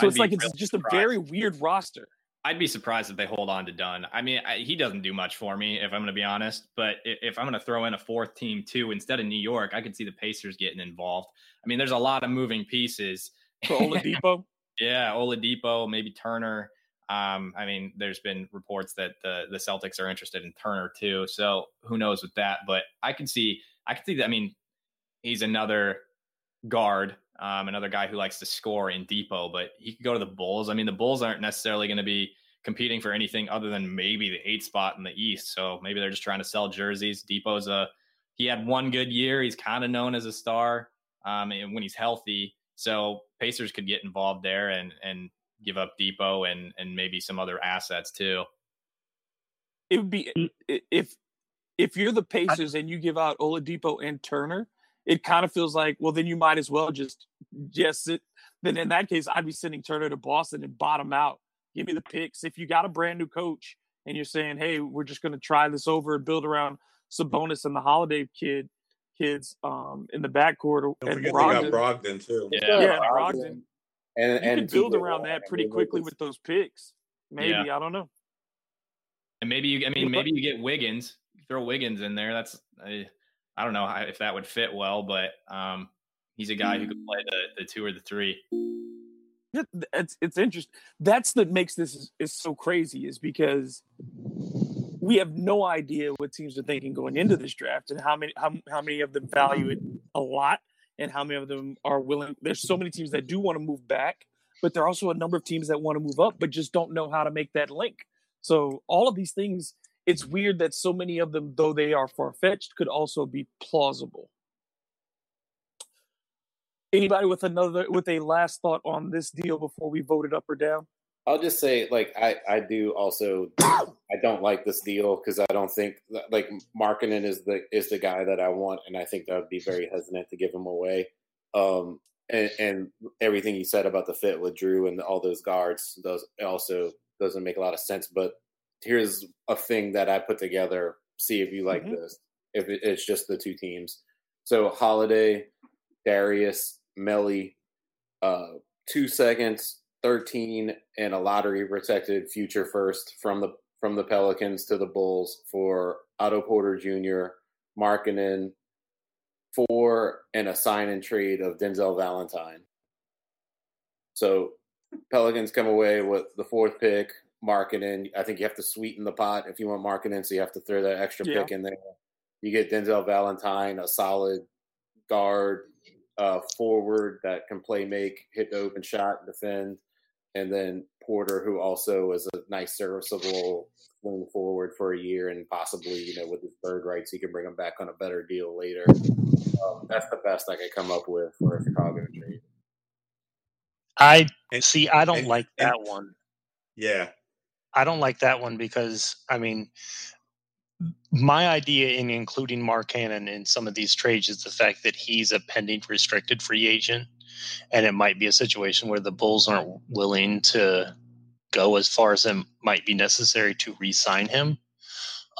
So I'd it's like it's just surprised. a very weird roster. I'd be surprised if they hold on to Dunn. I mean, I, he doesn't do much for me, if I'm going to be honest. But if, if I'm going to throw in a fourth team too instead of New York, I could see the Pacers getting involved. I mean, there's a lot of moving pieces. For Oladipo, yeah, Oladipo, maybe Turner. Um, I mean, there's been reports that the the Celtics are interested in Turner too. So who knows with that? But I can see, I can see that. I mean, he's another guard um, another guy who likes to score in Dipo, but he could go to the Bulls. I mean, the Bulls aren't necessarily going to be competing for anything other than maybe the eight spot in the East. So maybe they're just trying to sell jerseys. Dipo's a he had one good year. He's kind of known as a star um, when he's healthy. So Pacers could get involved there and and give up Dipo and and maybe some other assets too. It would be if if you're the Pacers and you give out Oladipo and Turner, it kind of feels like, well, then you might as well just just sit. Then in that case, I'd be sending Turner to Boston and bottom out. Give me the picks. If you got a brand new coach and you're saying, hey, we're just going to try this over and build around Sabonis and the Holiday kid kids um, in the backcourt. Don't and forget Brogdon. got Brogdon too. Yeah, yeah and Brogdon. And, you and can build around that pretty quickly with those picks. Maybe yeah. I don't know. And maybe you, I mean, maybe you get Wiggins. Throw Wiggins in there. That's uh, I don't know if that would fit well, but um, he's a guy who could play the, the two or the three. It's it's interesting. That's that makes this is, is so crazy is because we have no idea what teams are thinking going into this draft and how many how, how many of them value it a lot and how many of them are willing. There's so many teams that do want to move back, but there are also a number of teams that want to move up but just don't know how to make that link. So all of these things it's weird that so many of them, though they are far fetched, could also be plausible. Anybody with another with a last thought on this deal before we vote it up or down? I'll just say, like, I, I do also, I don't like this deal because I don't think like Markkanen is the is the guy that I want, and I think that would be very hesitant to give him away. Um, and, and everything you said about the fit with Jrue and all those guards does also doesn't make a lot of sense. But here's a thing that I put together. See if you like mm-hmm. this. If it's just the two teams, so Holiday, Darius, Melli, uh, two seconds, 13 and a lottery protected future first from the from the Pelicans to the Bulls for Otto Porter Jr., Markkanen, for and a sign and trade of Denzel Valentine. So Pelicans come away with the fourth pick, Markkanen. I think you have to sweeten the pot if you want Markkanen, so you have to throw that extra yeah. pick in there. You get Denzel Valentine, a solid guard, uh, forward that can play make, hit the open shot, defend and then Porter, who also is a nice serviceable swing forward for a year, and possibly you know with his bird rights, he can bring him back on a better deal later. Um, that's the best I could come up with for a Chicago trade. I see. I don't and, like that and, one. Yeah, I don't like that one because I mean, my idea in including Markkanen in some of these trades is the fact that he's a pending restricted free agent and it might be a situation where the Bulls aren't willing to go as far as it might be necessary to re-sign him.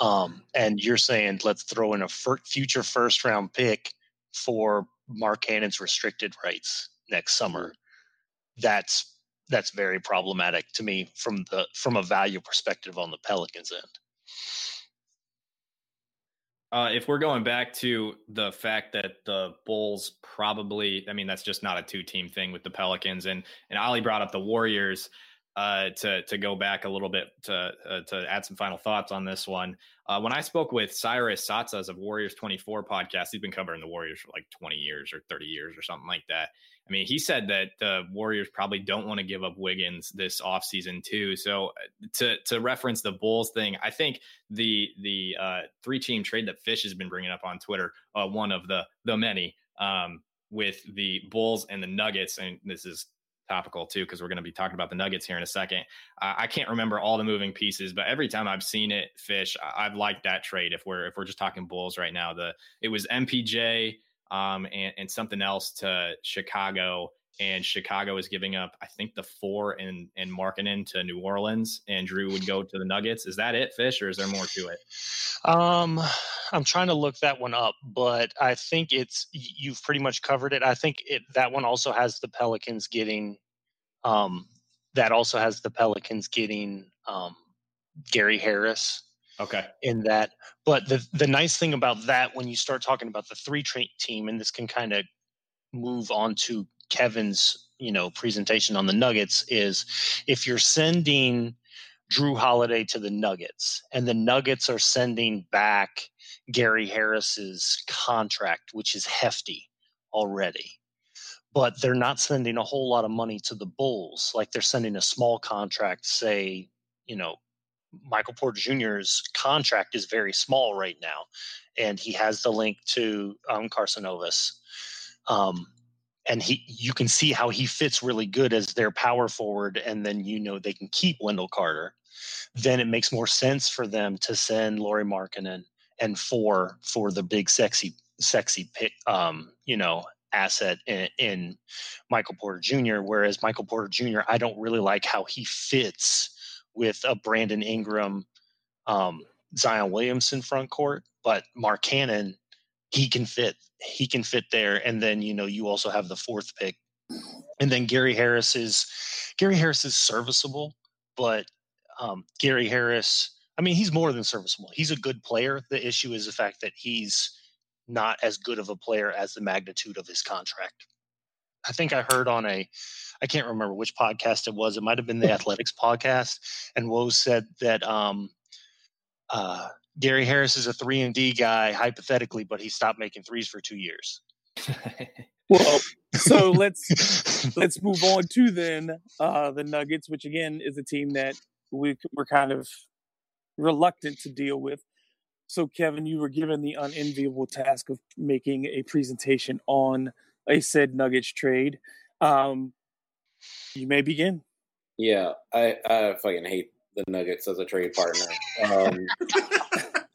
Um, and you're saying let's throw in a future first round pick for Markkanen's restricted rights next summer. That's that's very problematic to me from the from a value perspective on the Pelicans end. Uh, if we're going back to the fact that the Bulls probably, I mean, that's just not a two-team thing with the Pelicans, and and Ali brought up the Warriors. Uh, to to go back a little bit to uh, to add some final thoughts on this one. Uh, when I spoke with Cyrus Saatsaz of Warriors 24 podcast, he's been covering the Warriors for like 20 years or 30 years or something like that. I mean, he said that the Warriors probably don't want to give up Wiggins this offseason too. So uh, to to reference the Bulls thing, I think the the uh, three team trade that Fish has been bringing up on Twitter, uh, one of the the many um, with the Bulls and the Nuggets, and this is topical too because we're going to be talking about the Nuggets here in a second. I can't remember all the moving pieces, but every time I've seen it, Fish, I- have liked that trade. If we're if we're just talking Bulls right now, the it was MPJ um, and, and something else to Chicago. And Chicago is giving up, I think, the four and and Markkanen to New Orleans, and Jrue would go to the Nuggets. Is that it, Fish, or is there more to it? Um, I'm trying to look that one up, but I think it's you've pretty much covered it. I think it that one also has the Pelicans getting, um, that also has the Pelicans getting um, Gary Harris Okay. In that, but the the nice thing about that when you start talking about the three tra- team, and this can kind of move on to Kevin's you know presentation on the Nuggets is if you're sending Jrue Holiday to the Nuggets, and the Nuggets are sending back Gary Harris's contract, which is hefty already. But they're not sending a whole lot of money to the Bulls. Like they're sending a small contract, say, you know, Michael Porter Jr.'s contract is very small right now, and he has the link to um, Karnisovas. Um, and he, you can see how he fits really good as their power forward, and then you know they can keep Wendell Carter. Then it makes more sense for them to send Lauri Markkanen and for for the big sexy sexy pick, um, you know, asset in, in Michael Porter Jr. Whereas Michael Porter Jr. I don't really like how he fits with a Brandon Ingram, um, Zion Williamson front court, but Markkanen, he can fit. He can fit there. And then, you know, you also have the fourth pick. And then Gary Harris is Gary Harris is serviceable, but um, Gary Harris, I mean, he's more than serviceable. He's a good player. The issue is the fact that he's not as good of a player as the magnitude of his contract. I think I heard on a I can't remember which podcast it was. It might have been the Athletics podcast, and Woj said that um, uh, Gary Harris is a three and D guy hypothetically, but he stopped making threes for two years. well, so let's let's move on to then uh, the Nuggets, which again is a team that we we're kind of reluctant to deal with. So, Kevin, you were given the unenviable task of making a presentation on a said Nuggets trade. Um, you may begin. Yeah, I, I fucking hate the Nuggets as a trade partner. Um,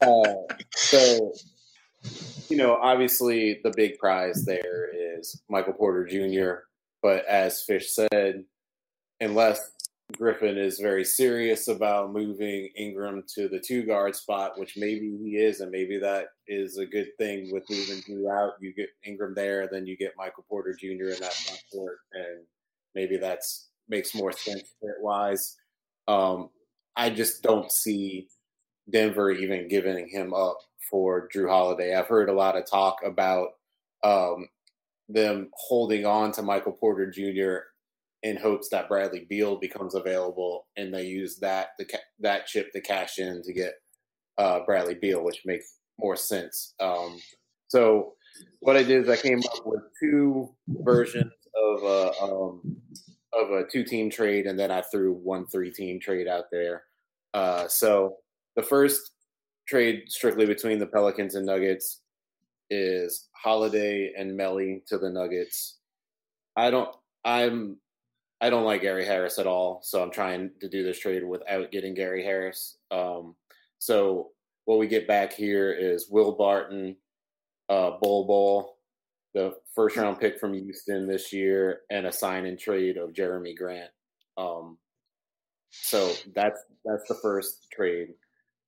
uh, so, you know, obviously the big prize there is Michael Porter Jr. But as Fish said, unless Griffin is very serious about moving Ingram to the two guard spot, which maybe he is, and maybe that is a good thing with moving Jrue out. You get Ingram there, then you get Michael Porter Jr. in that front court, and maybe that's makes more sense fit wise. Um, I just don't see Denver even giving him up for Jrue Holiday. I've heard a lot of talk about um, them holding on to Michael Porter Jr. in hopes that Bradley Beal becomes available, and they use that the, that chip to cash in to get uh, Bradley Beal, which makes more sense. Um, so what I did is I came up with two versions of a um, of a two team trade, and then I threw one three team trade out there. Uh, so the first trade strictly between the Pelicans and Nuggets is Holiday and Melli to the Nuggets. I don't I'm I don't like Gary Harris at all, so I'm trying to do this trade without getting Gary Harris. Um, so what we get back here is Will Barton, uh, Bol Bol, the first round pick from Houston this year, and a sign and trade of Jerami Grant. Um, so that's that's the first trade.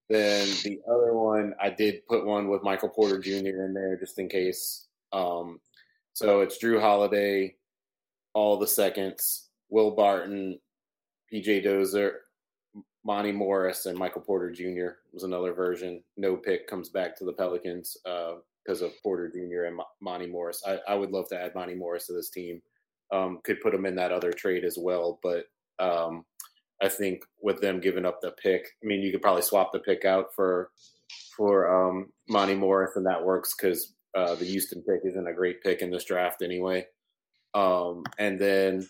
Then the other one, I did put one with Michael Porter Jr. in there just in case. Um, so it's Jrue Holiday, all the seconds, Will Barton, PJ Dozier, Monte Morris, and Michael Porter Jr. was another version. No pick comes back to the Pelicans because uh, of Porter Jr. and Monte Morris. I, I, would love to add Monte Morris to this team. Um, could put him in that other trade as well, but um, I think with them giving up the pick, I mean, you could probably swap the pick out for for um, Monte Morris, and that works because uh, the Houston pick isn't a great pick in this draft anyway. Um, and then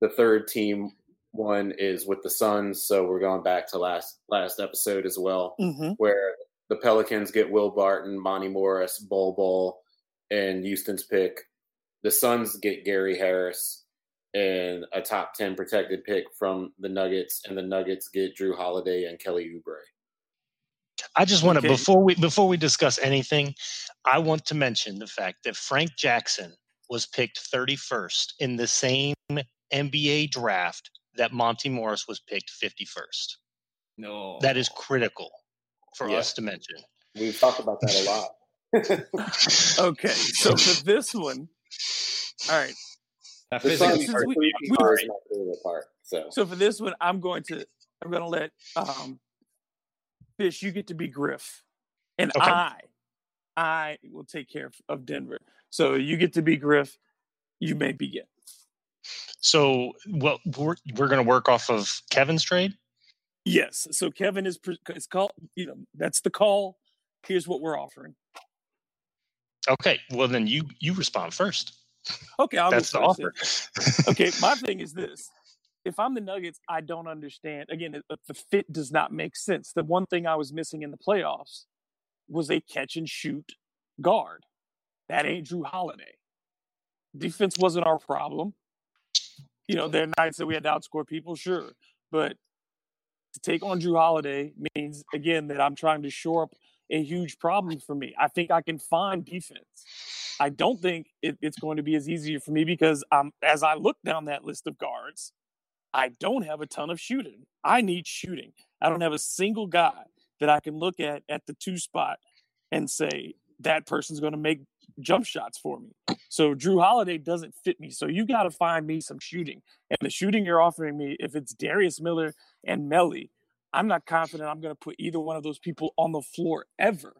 the third team one is with the Suns, so we're going back to last last episode as well, mm-hmm. where the Pelicans get Will Barton, Monte Morris, Bol Bol, and Houston's pick. The Suns get Gary Harris, and a top 10 protected pick from the Nuggets, and the Nuggets get Jrue Holiday and Kelly Oubre. I just want to okay. before we before we discuss anything, I want to mention the fact that Frank Jackson was picked 31st in the same NBA draft that Monte Morris was picked 51st. No. That is critical for yeah. us to mention. We've talked about that a lot. okay, so for this one, all right, now, physically, part, we, we, part, so. so for this one, I'm going to I'm going to let um, Fish. You get to be Griff, and okay. I I will take care of, of Denver. So you get to be Griff. You may begin. So, well, we're we're going to work off of Kevin's trade. Yes. So Kevin is it's called. You know, that's the call. Here's what we're offering. Okay. Well, then you you respond first. Okay, I'll that's the offer. okay, my thing is this: if I'm the Nuggets, I don't understand. Again, the fit does not make sense. The one thing I was missing in the playoffs was a catch and shoot guard. That ain't Jrue Holiday. Defense wasn't our problem. You know, there are nights that we had to outscore people, sure, but to take on Jrue Holiday means again that I'm trying to shore up a huge problem for me. I think I can find defense. I don't think it, it's going to be as easy for me because I'm, as I look down that list of guards, I don't have a ton of shooting. I need shooting. I don't have a single guy that I can look at at the two spot and say that person's going to make jump shots for me. So Jrue Holiday doesn't fit me. So you got to find me some shooting. And the shooting you're offering me, if it's Darius Miller and Melli, I'm not confident I'm going to put either one of those people on the floor ever.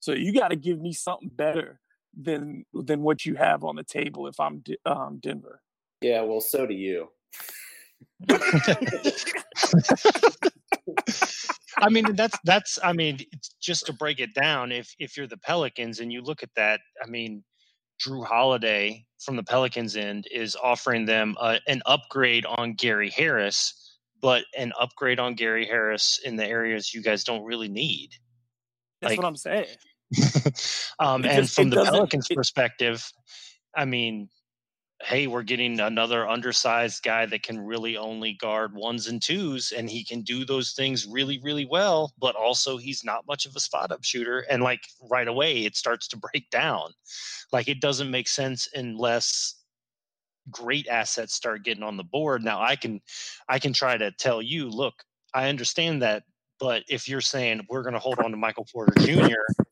So you got to give me something better than than what you have on the table if I'm um, Denver. Yeah, well, so do you. I mean, that's that's. I mean, just to break it down, if if you're the Pelicans and you look at that, I mean, Jrue Holiday from the Pelicans end is offering them a, an upgrade on Gary Harris, but an upgrade on Gary Harris in the areas you guys don't really need. That's Like- what I'm saying. um, and from the Pelicans' it- perspective, I mean, hey, we're getting another undersized guy that can really only guard ones and twos, and he can do those things really, really well. But also, he's not much of a spot up shooter, and like right away, it starts to break down. Like it doesn't make sense unless great assets start getting on the board. Now, I can, I can try to tell you, look, I understand that, but if you're saying we're going to hold on to Michael Porter Jr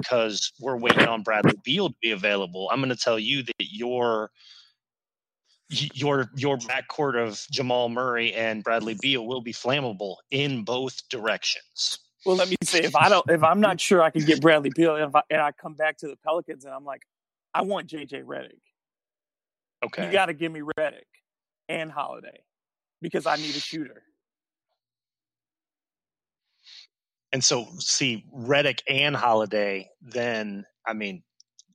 because we're waiting on Bradley Beal to be available. I'm going to tell you that your your your backcourt of Jamal Murray and Bradley Beal will be flammable in both directions. Well, let me say if I don't, if I'm not sure I can get Bradley Beal, and, if I, and I come back to the Pelicans and I'm like, I want JJ Redick. Okay. You got to give me Redick and Holiday because I need a shooter. And so see Redick and Holiday, then I mean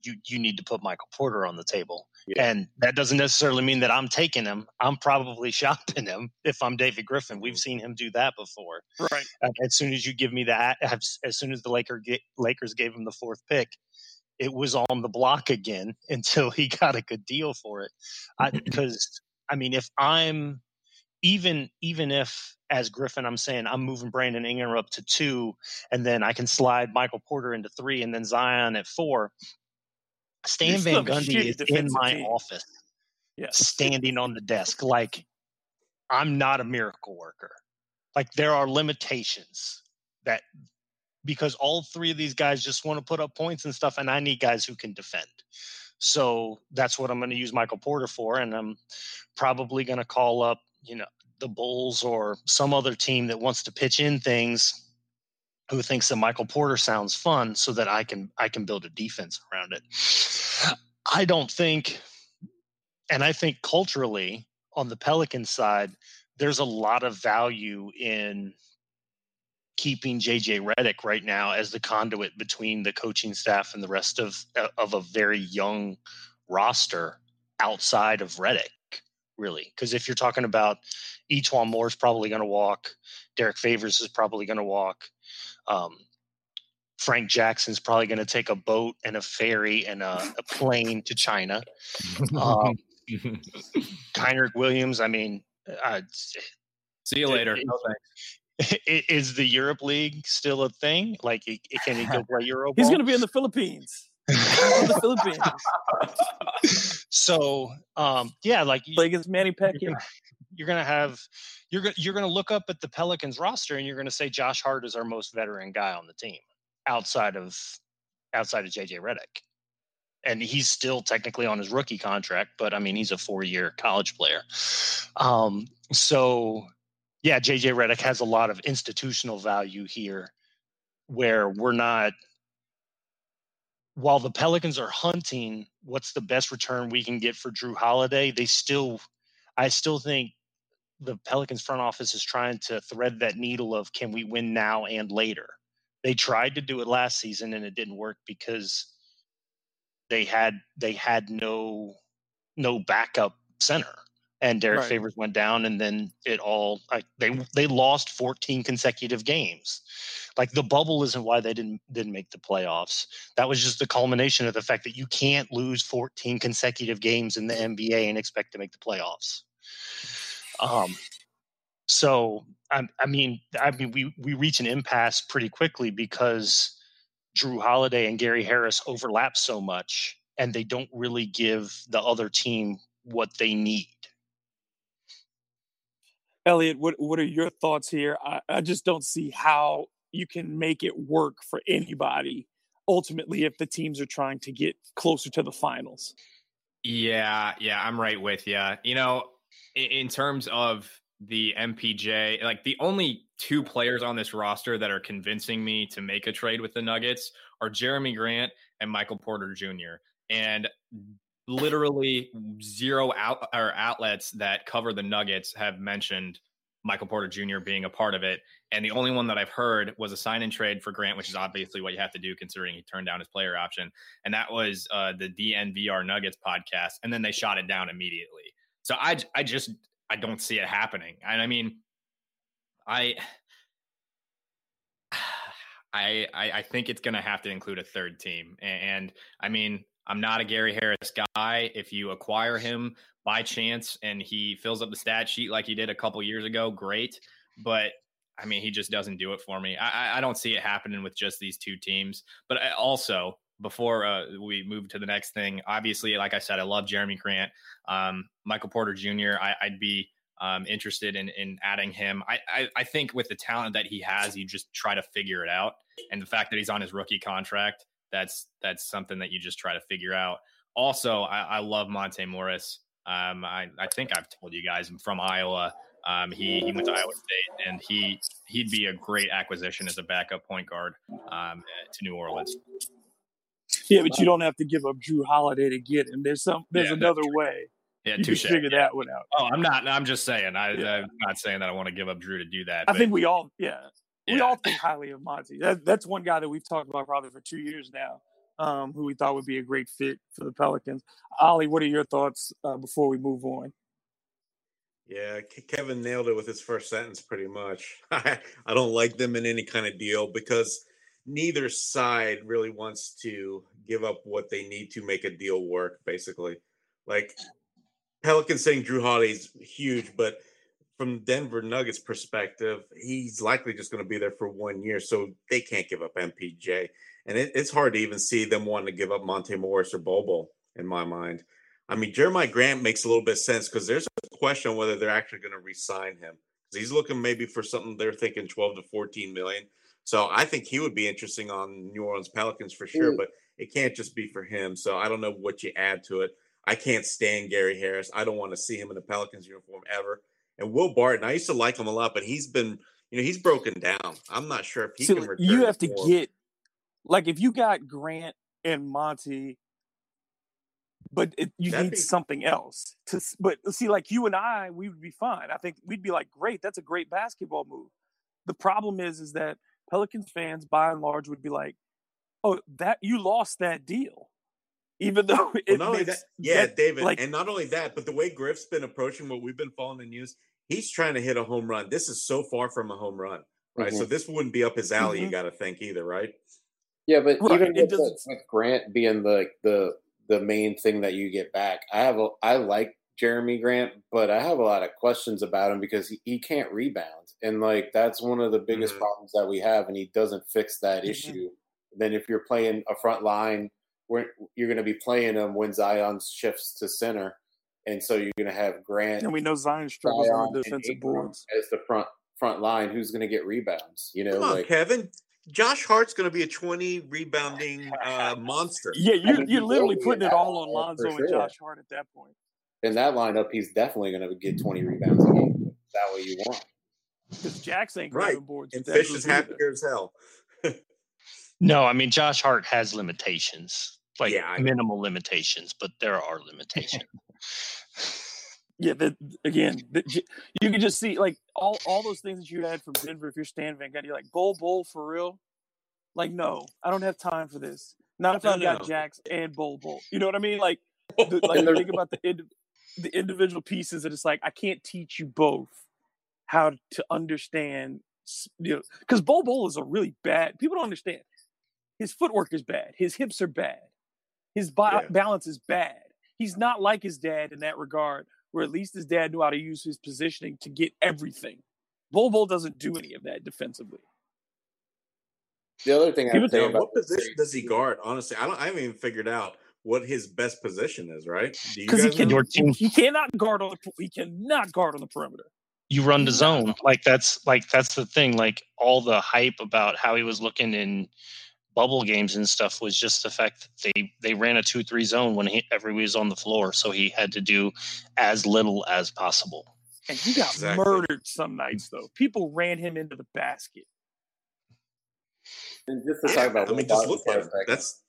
you you need to put Michael Porter on the table. Yeah. And that doesn't necessarily mean that I'm taking him. I'm probably shopping him if I'm David Griffin. We've seen him do that before. Right. Uh, as soon as you give me that, as, soon as the Laker get, Lakers gave him the fourth pick, it was on the block again until he got a good deal for it. Because I, mean, if I'm even even if as Griffin, I'm saying I'm moving Brandon Ingram up to two, and then I can slide Michael Porter into three, and then Zion at four. Stan Van Gundy is in my team. office Yes. standing on the desk like I'm not a miracle worker. Like there are limitations that because all three of these guys just want to put up points and stuff, and I need guys who can defend. So that's what I'm going to use Michael Porter for, and I'm probably going to call up, you know, the Bulls or some other team that wants to pitch in things who thinks that Michael Porter sounds fun so that I can I can build a defense around it. I don't think and I think culturally on the Pelican side, there's a lot of value in keeping JJ Redick right now as the conduit between the coaching staff and the rest of of a very young roster outside of Redick, really. Because if you're talking about E'Twaun Moore's probably going to walk, Derek Favors is probably going to walk. Um, Frank Jackson's probably going to take a boat and a ferry and a, a plane to China. Um, Kenrich Williams, I mean, uh, See you later. it- No thanks. is the Europe League still a thing? Like, it, it- can he go play Euro? He's going to be in the Philippines. In the Philippines. so, um, yeah, like you- Play against Manny Pacquiao. you're gonna have you're gonna you're gonna look up at the Pelicans roster and you're gonna say Josh Hart is our most veteran guy on the team outside of outside of JJ Redick. And he's still technically on his rookie contract, but I mean he's a four year college player. Um, so yeah, JJ Redick has a lot of institutional value here where we're not while the Pelicans are hunting what's the best return we can get for Jrue Holiday, they still I still think the Pelicans front office is trying to thread that needle of can we win now and later. They tried to do it last season and it didn't work because they had they had no no backup center. And Derek Right. Favors went down and then it all like they they lost 14 consecutive games. Like the bubble isn't why they didn't didn't make the playoffs. That was just the culmination of the fact that you can't lose 14 consecutive games in the NBA and expect to make the playoffs. Um, so I, I mean, I mean, we we reach an impasse pretty quickly because Jrue Holiday and Gary Harris overlap so much, and they don't really give the other team what they need. Elliot, what what are your thoughts here? I, I just don't see how you can make it work for anybody ultimately if the teams are trying to get closer to the finals. Yeah, yeah, I'm right with you. You know, in, in terms of the MPJ, like the only two players on this roster that are convincing me to make a trade with the Nuggets are Jerami Grant and Michael Porter Jr. And literally zero out or outlets that cover the Nuggets have mentioned Michael Porter Jr. being a part of it. And the only one that I've heard was a sign and trade for Grant, which is obviously what you have to do considering he turned down his player option. And that was uh, the DNVR Nuggets podcast. And then they shot it down immediately. So I, I just, I don't see it happening. And I mean, I I, I think it's going to have to include a third team. And, I mean, I'm not a Gary Harris guy. If you acquire him by chance and he fills up the stat sheet like he did a couple years ago, great. But I mean, he just doesn't do it for me. I, I don't see it happening with just these two teams. But uh, also, before uh, we move to the next thing, obviously, like I said, I love Jerami Grant, um, Michael Porter Jr. I, would be um, interested in in adding him. I, I, I think with the talent that he has, you just try to figure it out. And the fact that he's on his rookie contract, that's that's something that you just try to figure out. Also, I, I love Monte Morris. Um, I, I think I've told you guys I'm from Iowa. Um, he he went to Iowa State, and he he'd be a great acquisition as a backup point guard um, to New Orleans. Yeah, but you don't have to give up Jrue Holiday to get him. There's some there's yeah, another way. Yeah, you touche. figure yeah. that one out. Oh, I'm not. I'm just saying. I, am not saying that I want to give up Jrue to do that. I think we all, yeah, we all think highly of Monte. That, that's one guy that we've talked about probably for two years now, um, who we thought would be a great fit for the Pelicans. Ollie, what are your thoughts uh, before we move on? Yeah, Kevin nailed it with his first sentence pretty much. I don't like them in any kind of deal because neither side really wants to give up what they need to make a deal work, basically. Like Pelicans saying Jrue Holiday's huge, but from Denver Nuggets perspective, he's likely just going to be there for one year, so they can't give up MPJ, and it, it's hard to even see them wanting to give up Monte Morris or Bobo in my mind. I mean, Jeremiah Grant makes a little bit of sense because there's a question on whether they're actually going to re-sign him because he's looking maybe for something they're thinking 12 to 14 million. So I think he would be interesting on New Orleans Pelicans for sure, mm. but it can't just be for him. So I don't know what you add to it. I can't stand Gary Harris. I don't want to see him in the Pelicans uniform ever. And Will Barton, I used to like him a lot, but he's been, you know, he's broken down. I'm not sure if he can return. You have to get, like, if you got Grant and Monte, but it, you That'd need be... something else to. But see, like you and I, we would be fine. I think we'd be like, great, that's a great basketball move. The problem is, is that Pelicans fans, by and large, would be like, oh, that you lost that deal even though it well, makes, that, yeah, that, David, like, and not only that, but the way Griff's been approaching what we've been following the news, he's trying to hit a home run. This is so far from a home run, right? Mm-hmm. So this wouldn't be up his alley. Mm-hmm. You got to think either, right? Yeah, but right. even with, the, with, Grant being the the the main thing that you get back, I have a I like Jerami Grant, but I have a lot of questions about him because he, he can't rebound, and like that's one of the biggest mm-hmm. problems that we have, and he doesn't fix that mm-hmm. issue. Then if you're playing a front line where you're going to be playing him when Zion shifts to center, and so you're going to have Grant. And we know Zion struggles Zion on the defensive boards as the front front line. Who's going to get rebounds? You know, Come on, like, Kevin. Josh Hart's going to be a 20 rebounding uh, monster. Yeah, you're, you're literally putting it all on Lonzo sure. and Josh Hart at that point. In that lineup, he's definitely going to get 20 rebounds a game. That way you want. Because Jack's ain't right. boards. And Fish is happier as hell. no, I mean Josh Hart has limitations like yeah, minimal limitations, but there are limitations. yeah, the, again, the, you can just see like all, all those things that you had from Denver. If you're Stan Van Gundy, you're like Bol Bol for real. Like, no, I don't have time for this. Not if no, I've no. got Jacks and Bol Bol. You know what I mean? Like, oh, the, like think about the ind- the individual pieces that it's like I can't teach you both how to understand. You know, because Bol Bol is a really bad. People don't understand. His footwork is bad. His hips are bad. His yeah. balance is bad. He's not like his dad in that regard, where at least his dad knew how to use his positioning to get everything. Bol Bol doesn't do any of that defensively. The other thing I would say what position does he guard? Honestly, I don't. I haven't even figured out what his best position is. Right? Because he can. He cannot guard on the. He cannot guard on the perimeter. You run the zone like that's like that's the thing. Like all the hype about how he was looking in bubble games and stuff was just the fact that they they ran a two three zone when he, everybody was on the floor, so he had to do as little as possible. And he got exactly. murdered some nights though. People ran him into the basket. And just to talk about, I mean, just look at that's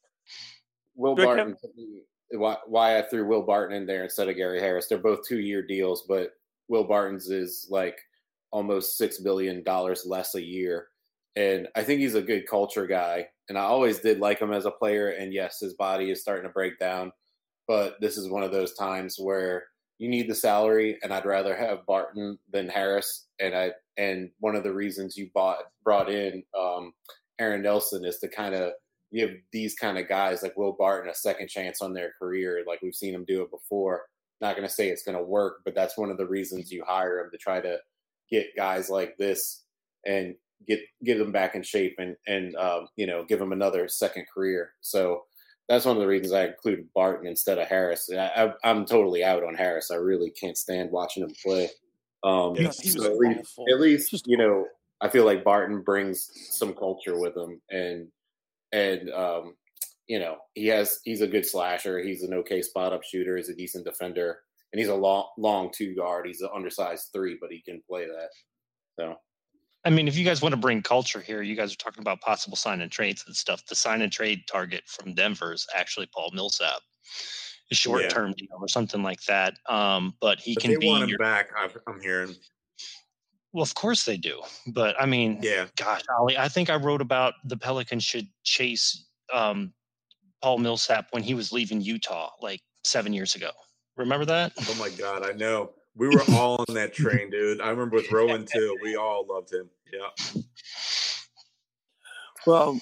Will Barton. Why, why I threw Will Barton in there instead of Gary Harris? They're both two year deals, but Will Barton's is like almost six billion dollars less a year and I think he's a good culture guy. And I always did like him as a player. And yes, his body is starting to break down, but this is one of those times where you need the salary, and I'd rather have Barton than Harris. And I and one of the reasons you bought brought in um, Aaron Nelson is to kind of give these kind of guys like Will Barton a second chance on their career, like we've seen them do it before. Not going to say it's going to work, but that's one of the reasons you hire him to try to get guys like this and get get them back in shape and and um, you know give them another second career. So that's one of the reasons I included Barton instead of Harris. I, am totally out on Harris. I really can't stand watching him play. Um, yeah, so at least, at least you know I feel like Barton brings some culture with him, and and um, you know he has he's a good slasher. He's an okay spot up shooter. He's a decent defender, and he's a long long two guard. He's an undersized three, but he can play that. So I mean, if you guys want to bring culture here, you guys are talking about possible sign and trades and stuff. The sign and trade target from Denver is actually Paul Millsap, a short term yeah. deal or something like that. Um, but he but can be want him your, back. I'm hearing. Well, of course they do, but I mean, yeah, gosh, Ollie, I think I wrote about the Pelicans should chase um, Paul Millsap when he was leaving Utah like seven years ago. Remember that? Oh my God, I know. We were all on that train, dude. I remember with Rowan too. We all loved him. Yeah. Well,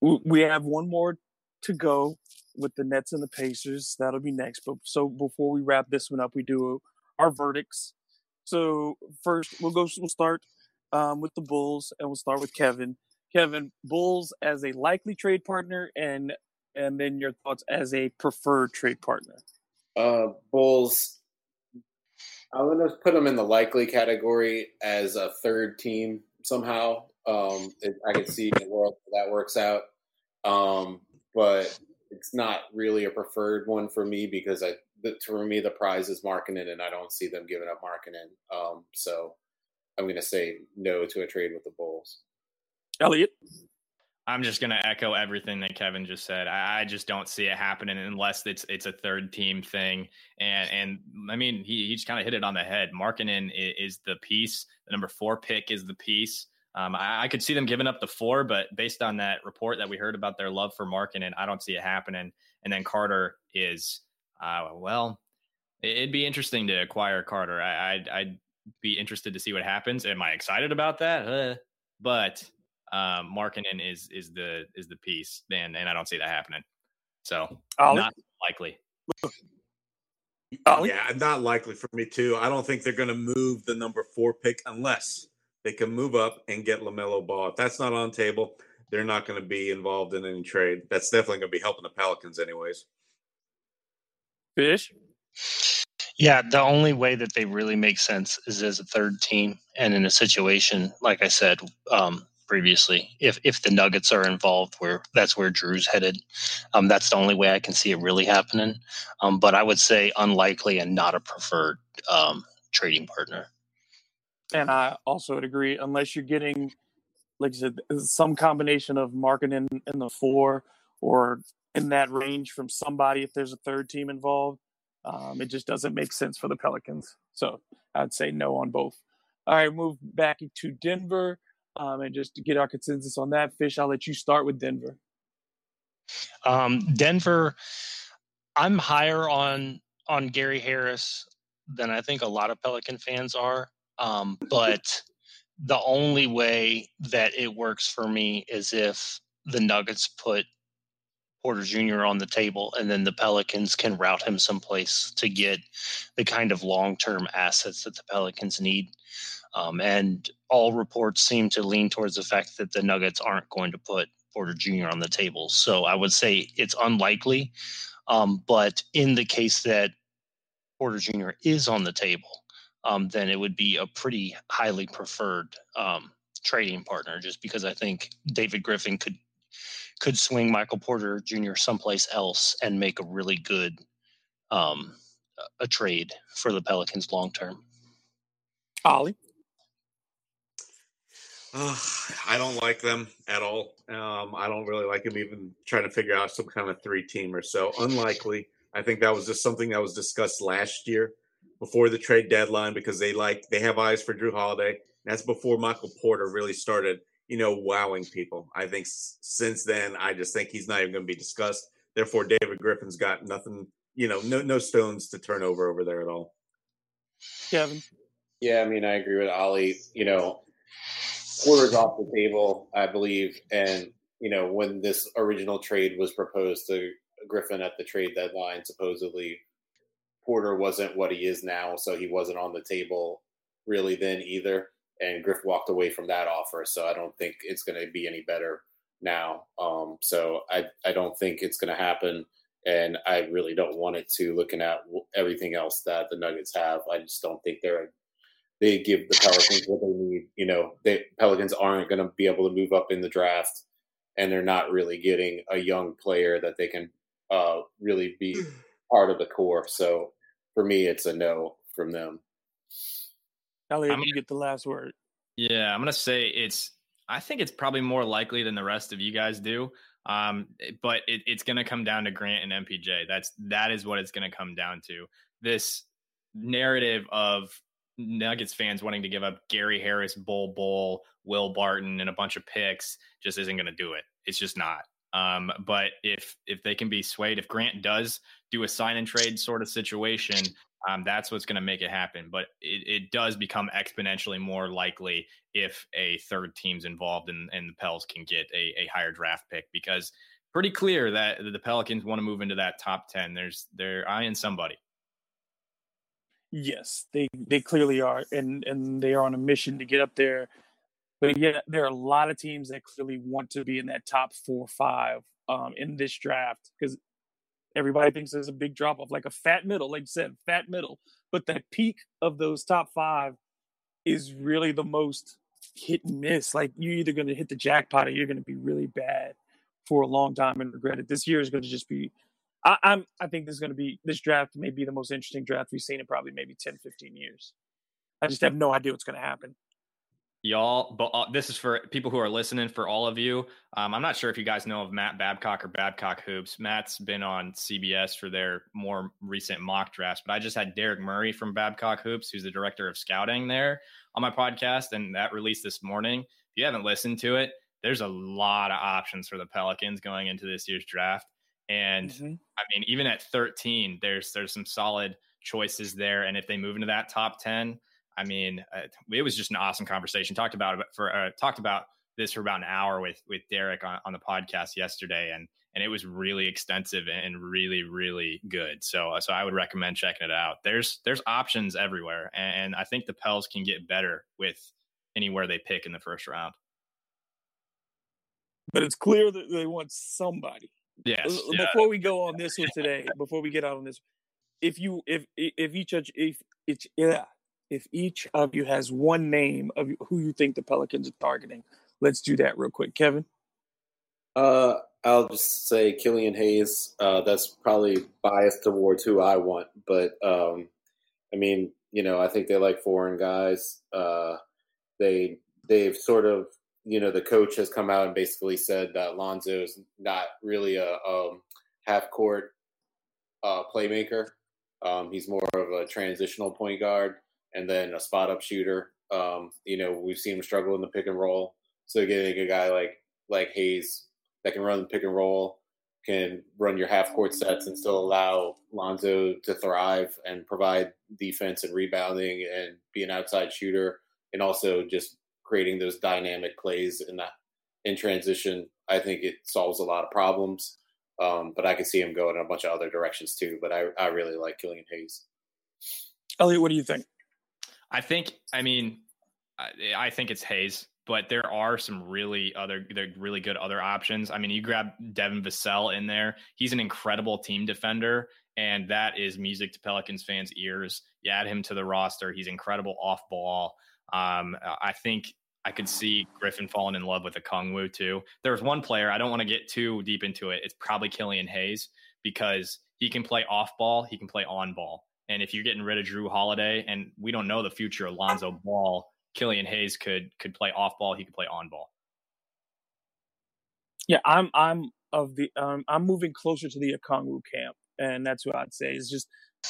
we have one more to go with the Nets and the Pacers. That'll be next. But so before we wrap this one up, we do our verdicts. So first, we'll go. We'll start um, with the Bulls, and we'll start with Kevin. Kevin, Bulls as a likely trade partner, and and then your thoughts as a preferred trade partner. Uh, Bulls I'm to put them in the likely category as a third team somehow. Um, it, I can see the world that works out, um, but it's not really a preferred one for me because I, for me, the prize is Markkanen, and I don't see them giving up Markkanen. Um, so I'm to say no to a trade with the Bulls. Elliot. I'm just going to echo everything that Kevin just said. I, I, just don't see it happening unless it's it's a third team thing. And and I mean, he, he just kind of hit it on the head. Markkanen is, is, the piece. The number four pick is the piece. Um, I, I, could see them giving up the four, but based on that report that we heard about their love for Markkanen, I don't see it happening. And then Carter is, uh, well, it'd be interesting to acquire Carter. I, I'd, I'd be interested to see what happens. Am I excited about that? Uh, but um, Markkanen is is the is the piece, and and I don't see that happening. So Ollie? not likely. Ollie? Yeah, not likely for me too. I don't think they're going to move the number four pick unless they can move up and get LaMelo Ball. If that's not on table, they're not going to be involved in any trade. That's definitely going to be helping the Pelicans, anyways. Fish. Yeah, the only way that they really make sense is as a third team, and in a situation like I said, um, previously. If if the Nuggets are involved, where that's where Jrue's headed, um, that's the only way I can see it really happening. Um, but I would say unlikely and not a preferred um, trading partner. And I also would agree, unless you're getting, like I said, some combination of Markkanen in the four or in that range from somebody. If there's a third team involved, um, it just doesn't make sense for the Pelicans. So I'd say no on both. All right, move back to Denver um, and just to get our consensus on that. Fish, I'll let you start with Denver. Um, Denver, I'm higher on on Gary Harris than I think a lot of Pelican fans are. Um, but the only way that it works for me is if the Nuggets put Porter Jr. on the table, and then the Pelicans can route him someplace to get the kind of long term assets that the Pelicans need. Um, and all reports seem to lean towards the fact that the Nuggets aren't going to put Porter Jr. on the table. So I would say it's unlikely. Um, but in the case that Porter Jr. is on the table, um, then it would be a pretty highly preferred um, trading partner, just because I think David Griffin could could swing Michael Porter Jr. someplace else and make a really good um, a trade for the Pelicans long term. Ollie. Uh, I don't like them at all. Um, I don't really like them even trying to figure out some kind of three team or so. Unlikely. I think that was just something that was discussed last year before the trade deadline because they like they have eyes for Jrue Holiday. That's before Michael Porter really started, you know, wowing people. I think s- since then, I just think he's not even going to be discussed. Therefore, David Griffin's got nothing, you know, no no stones to turn over over there at all. Kevin. Yeah, I mean, I agree with Ollie. You know, Porter's off the table, I believe, and you know when this original trade was proposed to Griffin at the trade deadline, supposedly Porter wasn't what he is now, so he wasn't on the table really then either. And Griff walked away from that offer, so I don't think it's going to be any better now. Um, so I I don't think it's going to happen, and I really don't want it to. Looking at everything else that the Nuggets have, I just don't think they're they give the Pelicans what they need. You know, the Pelicans aren't going to be able to move up in the draft, and they're not really getting a young player that they can uh, really be part of the core. So for me, it's a no from them. Elliot, you get the last word. Yeah, I'm gonna say it's. I think it's probably more likely than the rest of you guys do. Um, but it, it's gonna come down to Grant and MPJ. That's that is what it's gonna come down to. This narrative of Nuggets fans wanting to give up Gary Harris, Bol Bol, Will Barton, and a bunch of picks just isn't going to do it. It's just not. Um, but if if they can be swayed, if Grant does do a sign and trade sort of situation, um, that's what's going to make it happen. But it, it does become exponentially more likely if a third team's involved and, and the Pels can get a, a higher draft pick because pretty clear that the Pelicans want to move into that top ten. There's they're eyeing somebody. Yes, they they clearly are, and and they are on a mission to get up there. But yet, there are a lot of teams that clearly want to be in that top four or five um, in this draft because everybody thinks there's a big drop off, like a fat middle, like you said, fat middle. But that peak of those top five is really the most hit and miss. Like you're either going to hit the jackpot or you're going to be really bad for a long time and regret it. This year is going to just be I, am I think this is going to be this draft may be the most interesting draft we've seen in probably maybe 10, 15 years. I just have no idea what's going to happen. Y'all, but uh, this is for people who are listening. For all of you, um, I'm not sure if you guys know of Matt Babcock or Babcock Hoops. Matt's been on CBS for their more recent mock drafts, but I just had Derek Murray from Babcock Hoops, who's the director of scouting there, on my podcast, and that released this morning. If you haven't listened to it, there's a lot of options for the Pelicans going into this year's draft. And mm-hmm. I mean, even at 13, there's there's some solid choices there. And if they move into that top 10, I mean, uh, it was just an awesome conversation. Talked about it for uh, talked about this for about an hour with with Derek on, on the podcast yesterday, and and it was really extensive and really really good. So uh, so I would recommend checking it out. There's there's options everywhere, and I think the Pels can get better with anywhere they pick in the first round. But it's clear that they want somebody. Yes. Before yeah. we go on this one today, before we get out on this, if you if if each of if each yeah if each of you has one name of who you think the Pelicans are targeting, let's do that real quick, Kevin. Uh, I'll just say Killian Hayes. Uh, that's probably biased towards who I want, but um, I mean, you know, I think they like foreign guys. Uh, they they've sort of you know, the coach has come out and basically said that Lonzo is not really a um, half court uh, playmaker. Um, he's more of a transitional point guard and then a spot up shooter. Um, you know, we've seen him struggle in the pick and roll. So getting a guy like like Hayes that can run the pick and roll, can run your half court sets and still allow Lonzo to thrive and provide defense and rebounding and be an outside shooter and also just creating those dynamic plays in that in transition. I think it solves a lot of problems. Um, but I can see him go in a bunch of other directions too. But I, I really like Killian Hayes. Elliot, what do you think? I think, I mean, I, I think it's Hayes, but there are some really other, they're really good other options. I mean, you grab Devin Vassell in there. He's an incredible team defender, and that is music to Pelicans fans' ears. You add him to the roster. He's incredible off ball. Um, I think I could see Griffin falling in love with Okongwu too. There's one player I don't want to get too deep into it. It's probably Killian Hayes because he can play off ball, he can play on ball. And if you're getting rid of Jrue Holiday, and we don't know the future of Lonzo Ball, Killian Hayes could could play off ball, he could play on ball. Yeah, I'm I'm of the um, I'm moving closer to the Okongwu camp, and that's what I'd say. Is just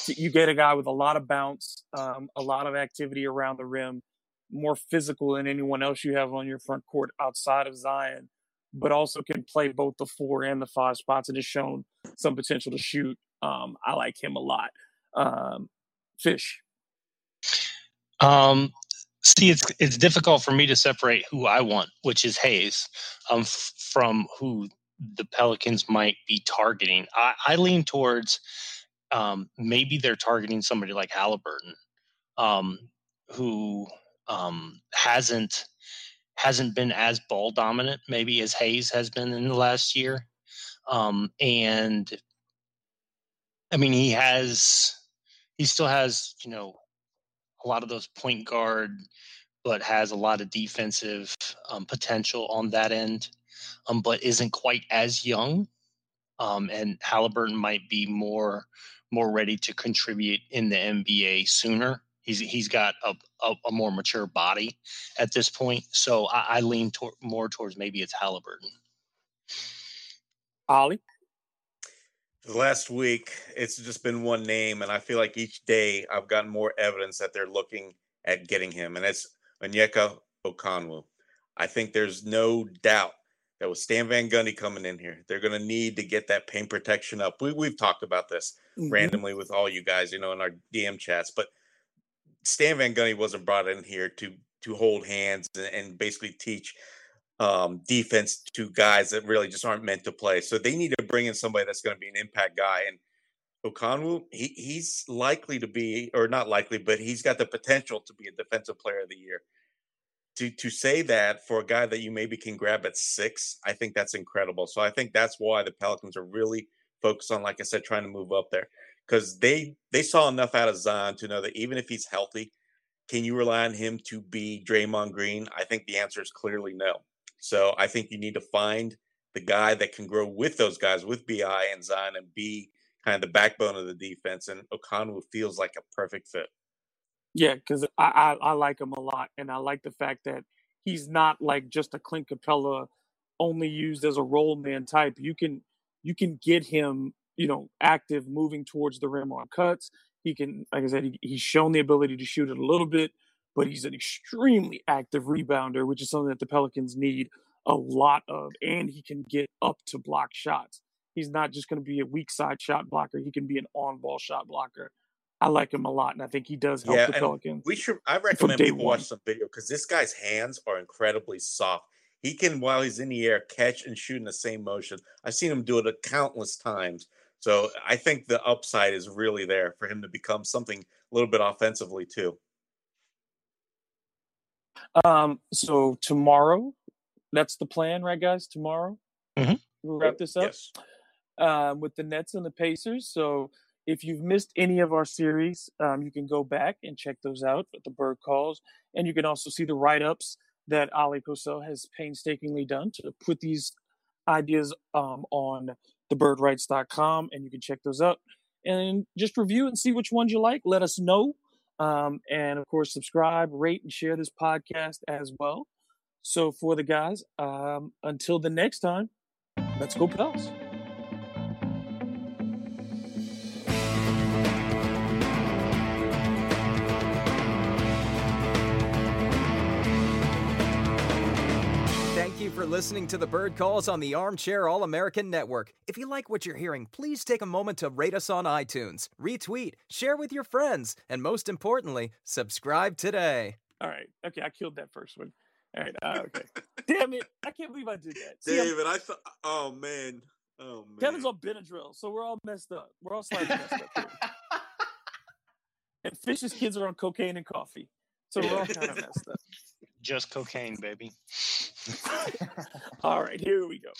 you get a guy with a lot of bounce, um, a lot of activity around the rim, more physical than anyone else you have on your front court outside of Zion, but also can play both the four and the five spots and has shown some potential to shoot. Um, I like him a lot. Um, Fish. Um, see, it's it's difficult for me to separate who I want, which is Hayes, um, f- from who the Pelicans might be targeting. I, I lean towards um, maybe they're targeting somebody like Halliburton, um, who um, hasn't hasn't been as ball dominant maybe as Hayes has been in the last year, um, and I mean he has he still has you know a lot of those point guard, but has a lot of defensive um, potential on that end, um, but isn't quite as young. Um, and Halliburton might be more more ready to contribute in the NBA sooner. He's he's got a, a, a more mature body at this point, so I, I lean tor- more towards maybe it's Halliburton. Ollie, The last week, it's just been one name, and I feel like each day I've gotten more evidence that they're looking at getting him, and it's Onyeka Okongwu. I think there's no doubt that with Stan Van Gundy coming in here, they're going to need to get that paint protection up. We, we've talked about this Mhm. randomly with all you guys, you know, in our DM chats, but Stan Van Gundy wasn't brought in here to to hold hands and, and basically teach um, defense to guys that really just aren't meant to play. So they need to bring in somebody that's going to be an impact guy. And Okongwu, he, he's likely to be, or not likely, but he's got the potential to be a defensive player of the year. To to say that for a guy that you maybe can grab at six, I think that's incredible. So I think that's why the Pelicans are really focused on, like I said, trying to move up there because they they saw enough out of Zion to know that even if he's healthy, can you rely on him to be Draymond Green? I think the answer is clearly no. So I think you need to find the guy that can grow with those guys, with Bi and Zion, and be kind of the backbone of the defense. And Okongwu feels like a perfect fit. Yeah, because I, I I like him a lot, and I like the fact that he's not like just a Clint Capela, only used as a role man type. You can you can get him, you know, active, moving towards the rim on cuts. He can, like I said, he, he's shown the ability to shoot it a little bit, but he's an extremely active rebounder, which is something that the Pelicans need a lot of, and he can get up to block shots. He's not just going to be a weak side shot blocker; he can be an on ball shot blocker. I like him a lot, and I think he does help Yeah, the Pelicans. we should. I recommend people watch some video because this guy's hands are incredibly soft. He can, while he's in the air, catch and shoot in the same motion. I've seen him do it a countless times. So I think the upside is really there for him to become something a little bit offensively too. Um, so tomorrow, that's the plan, right, guys? Tomorrow, Mhm. we'll wrap this up Yes. um, with the Nets and the Pacers. So if you've missed any of our series, um, you can go back and check those out at the Bird Calls, and you can also see the write ups that Oleh Kosel has painstakingly done to put these ideas um, on thebirdwrites.com, and you can check those out and just review and see which ones you like. Let us know. Um, and of course, subscribe, rate, and share this podcast as well. So, for the guys, um, until the next time, let's go, Pels. For listening to the Bird Calls on the Armchair All American Network. If you like what you're hearing, please take a moment to rate us on iTunes, retweet, share with your friends, and most importantly, subscribe today. All right. Okay, I killed that first one. All right. Uh, okay. Damn it! I can't believe I did that. See, I'm- David, I thought. Oh man. Oh man. Kevin's on Benadryl, so we're all messed up. We're all slightly messed up here. And Fish's kids are on cocaine and coffee, so we're all kind of messed up. Just cocaine, baby. All right, here we go.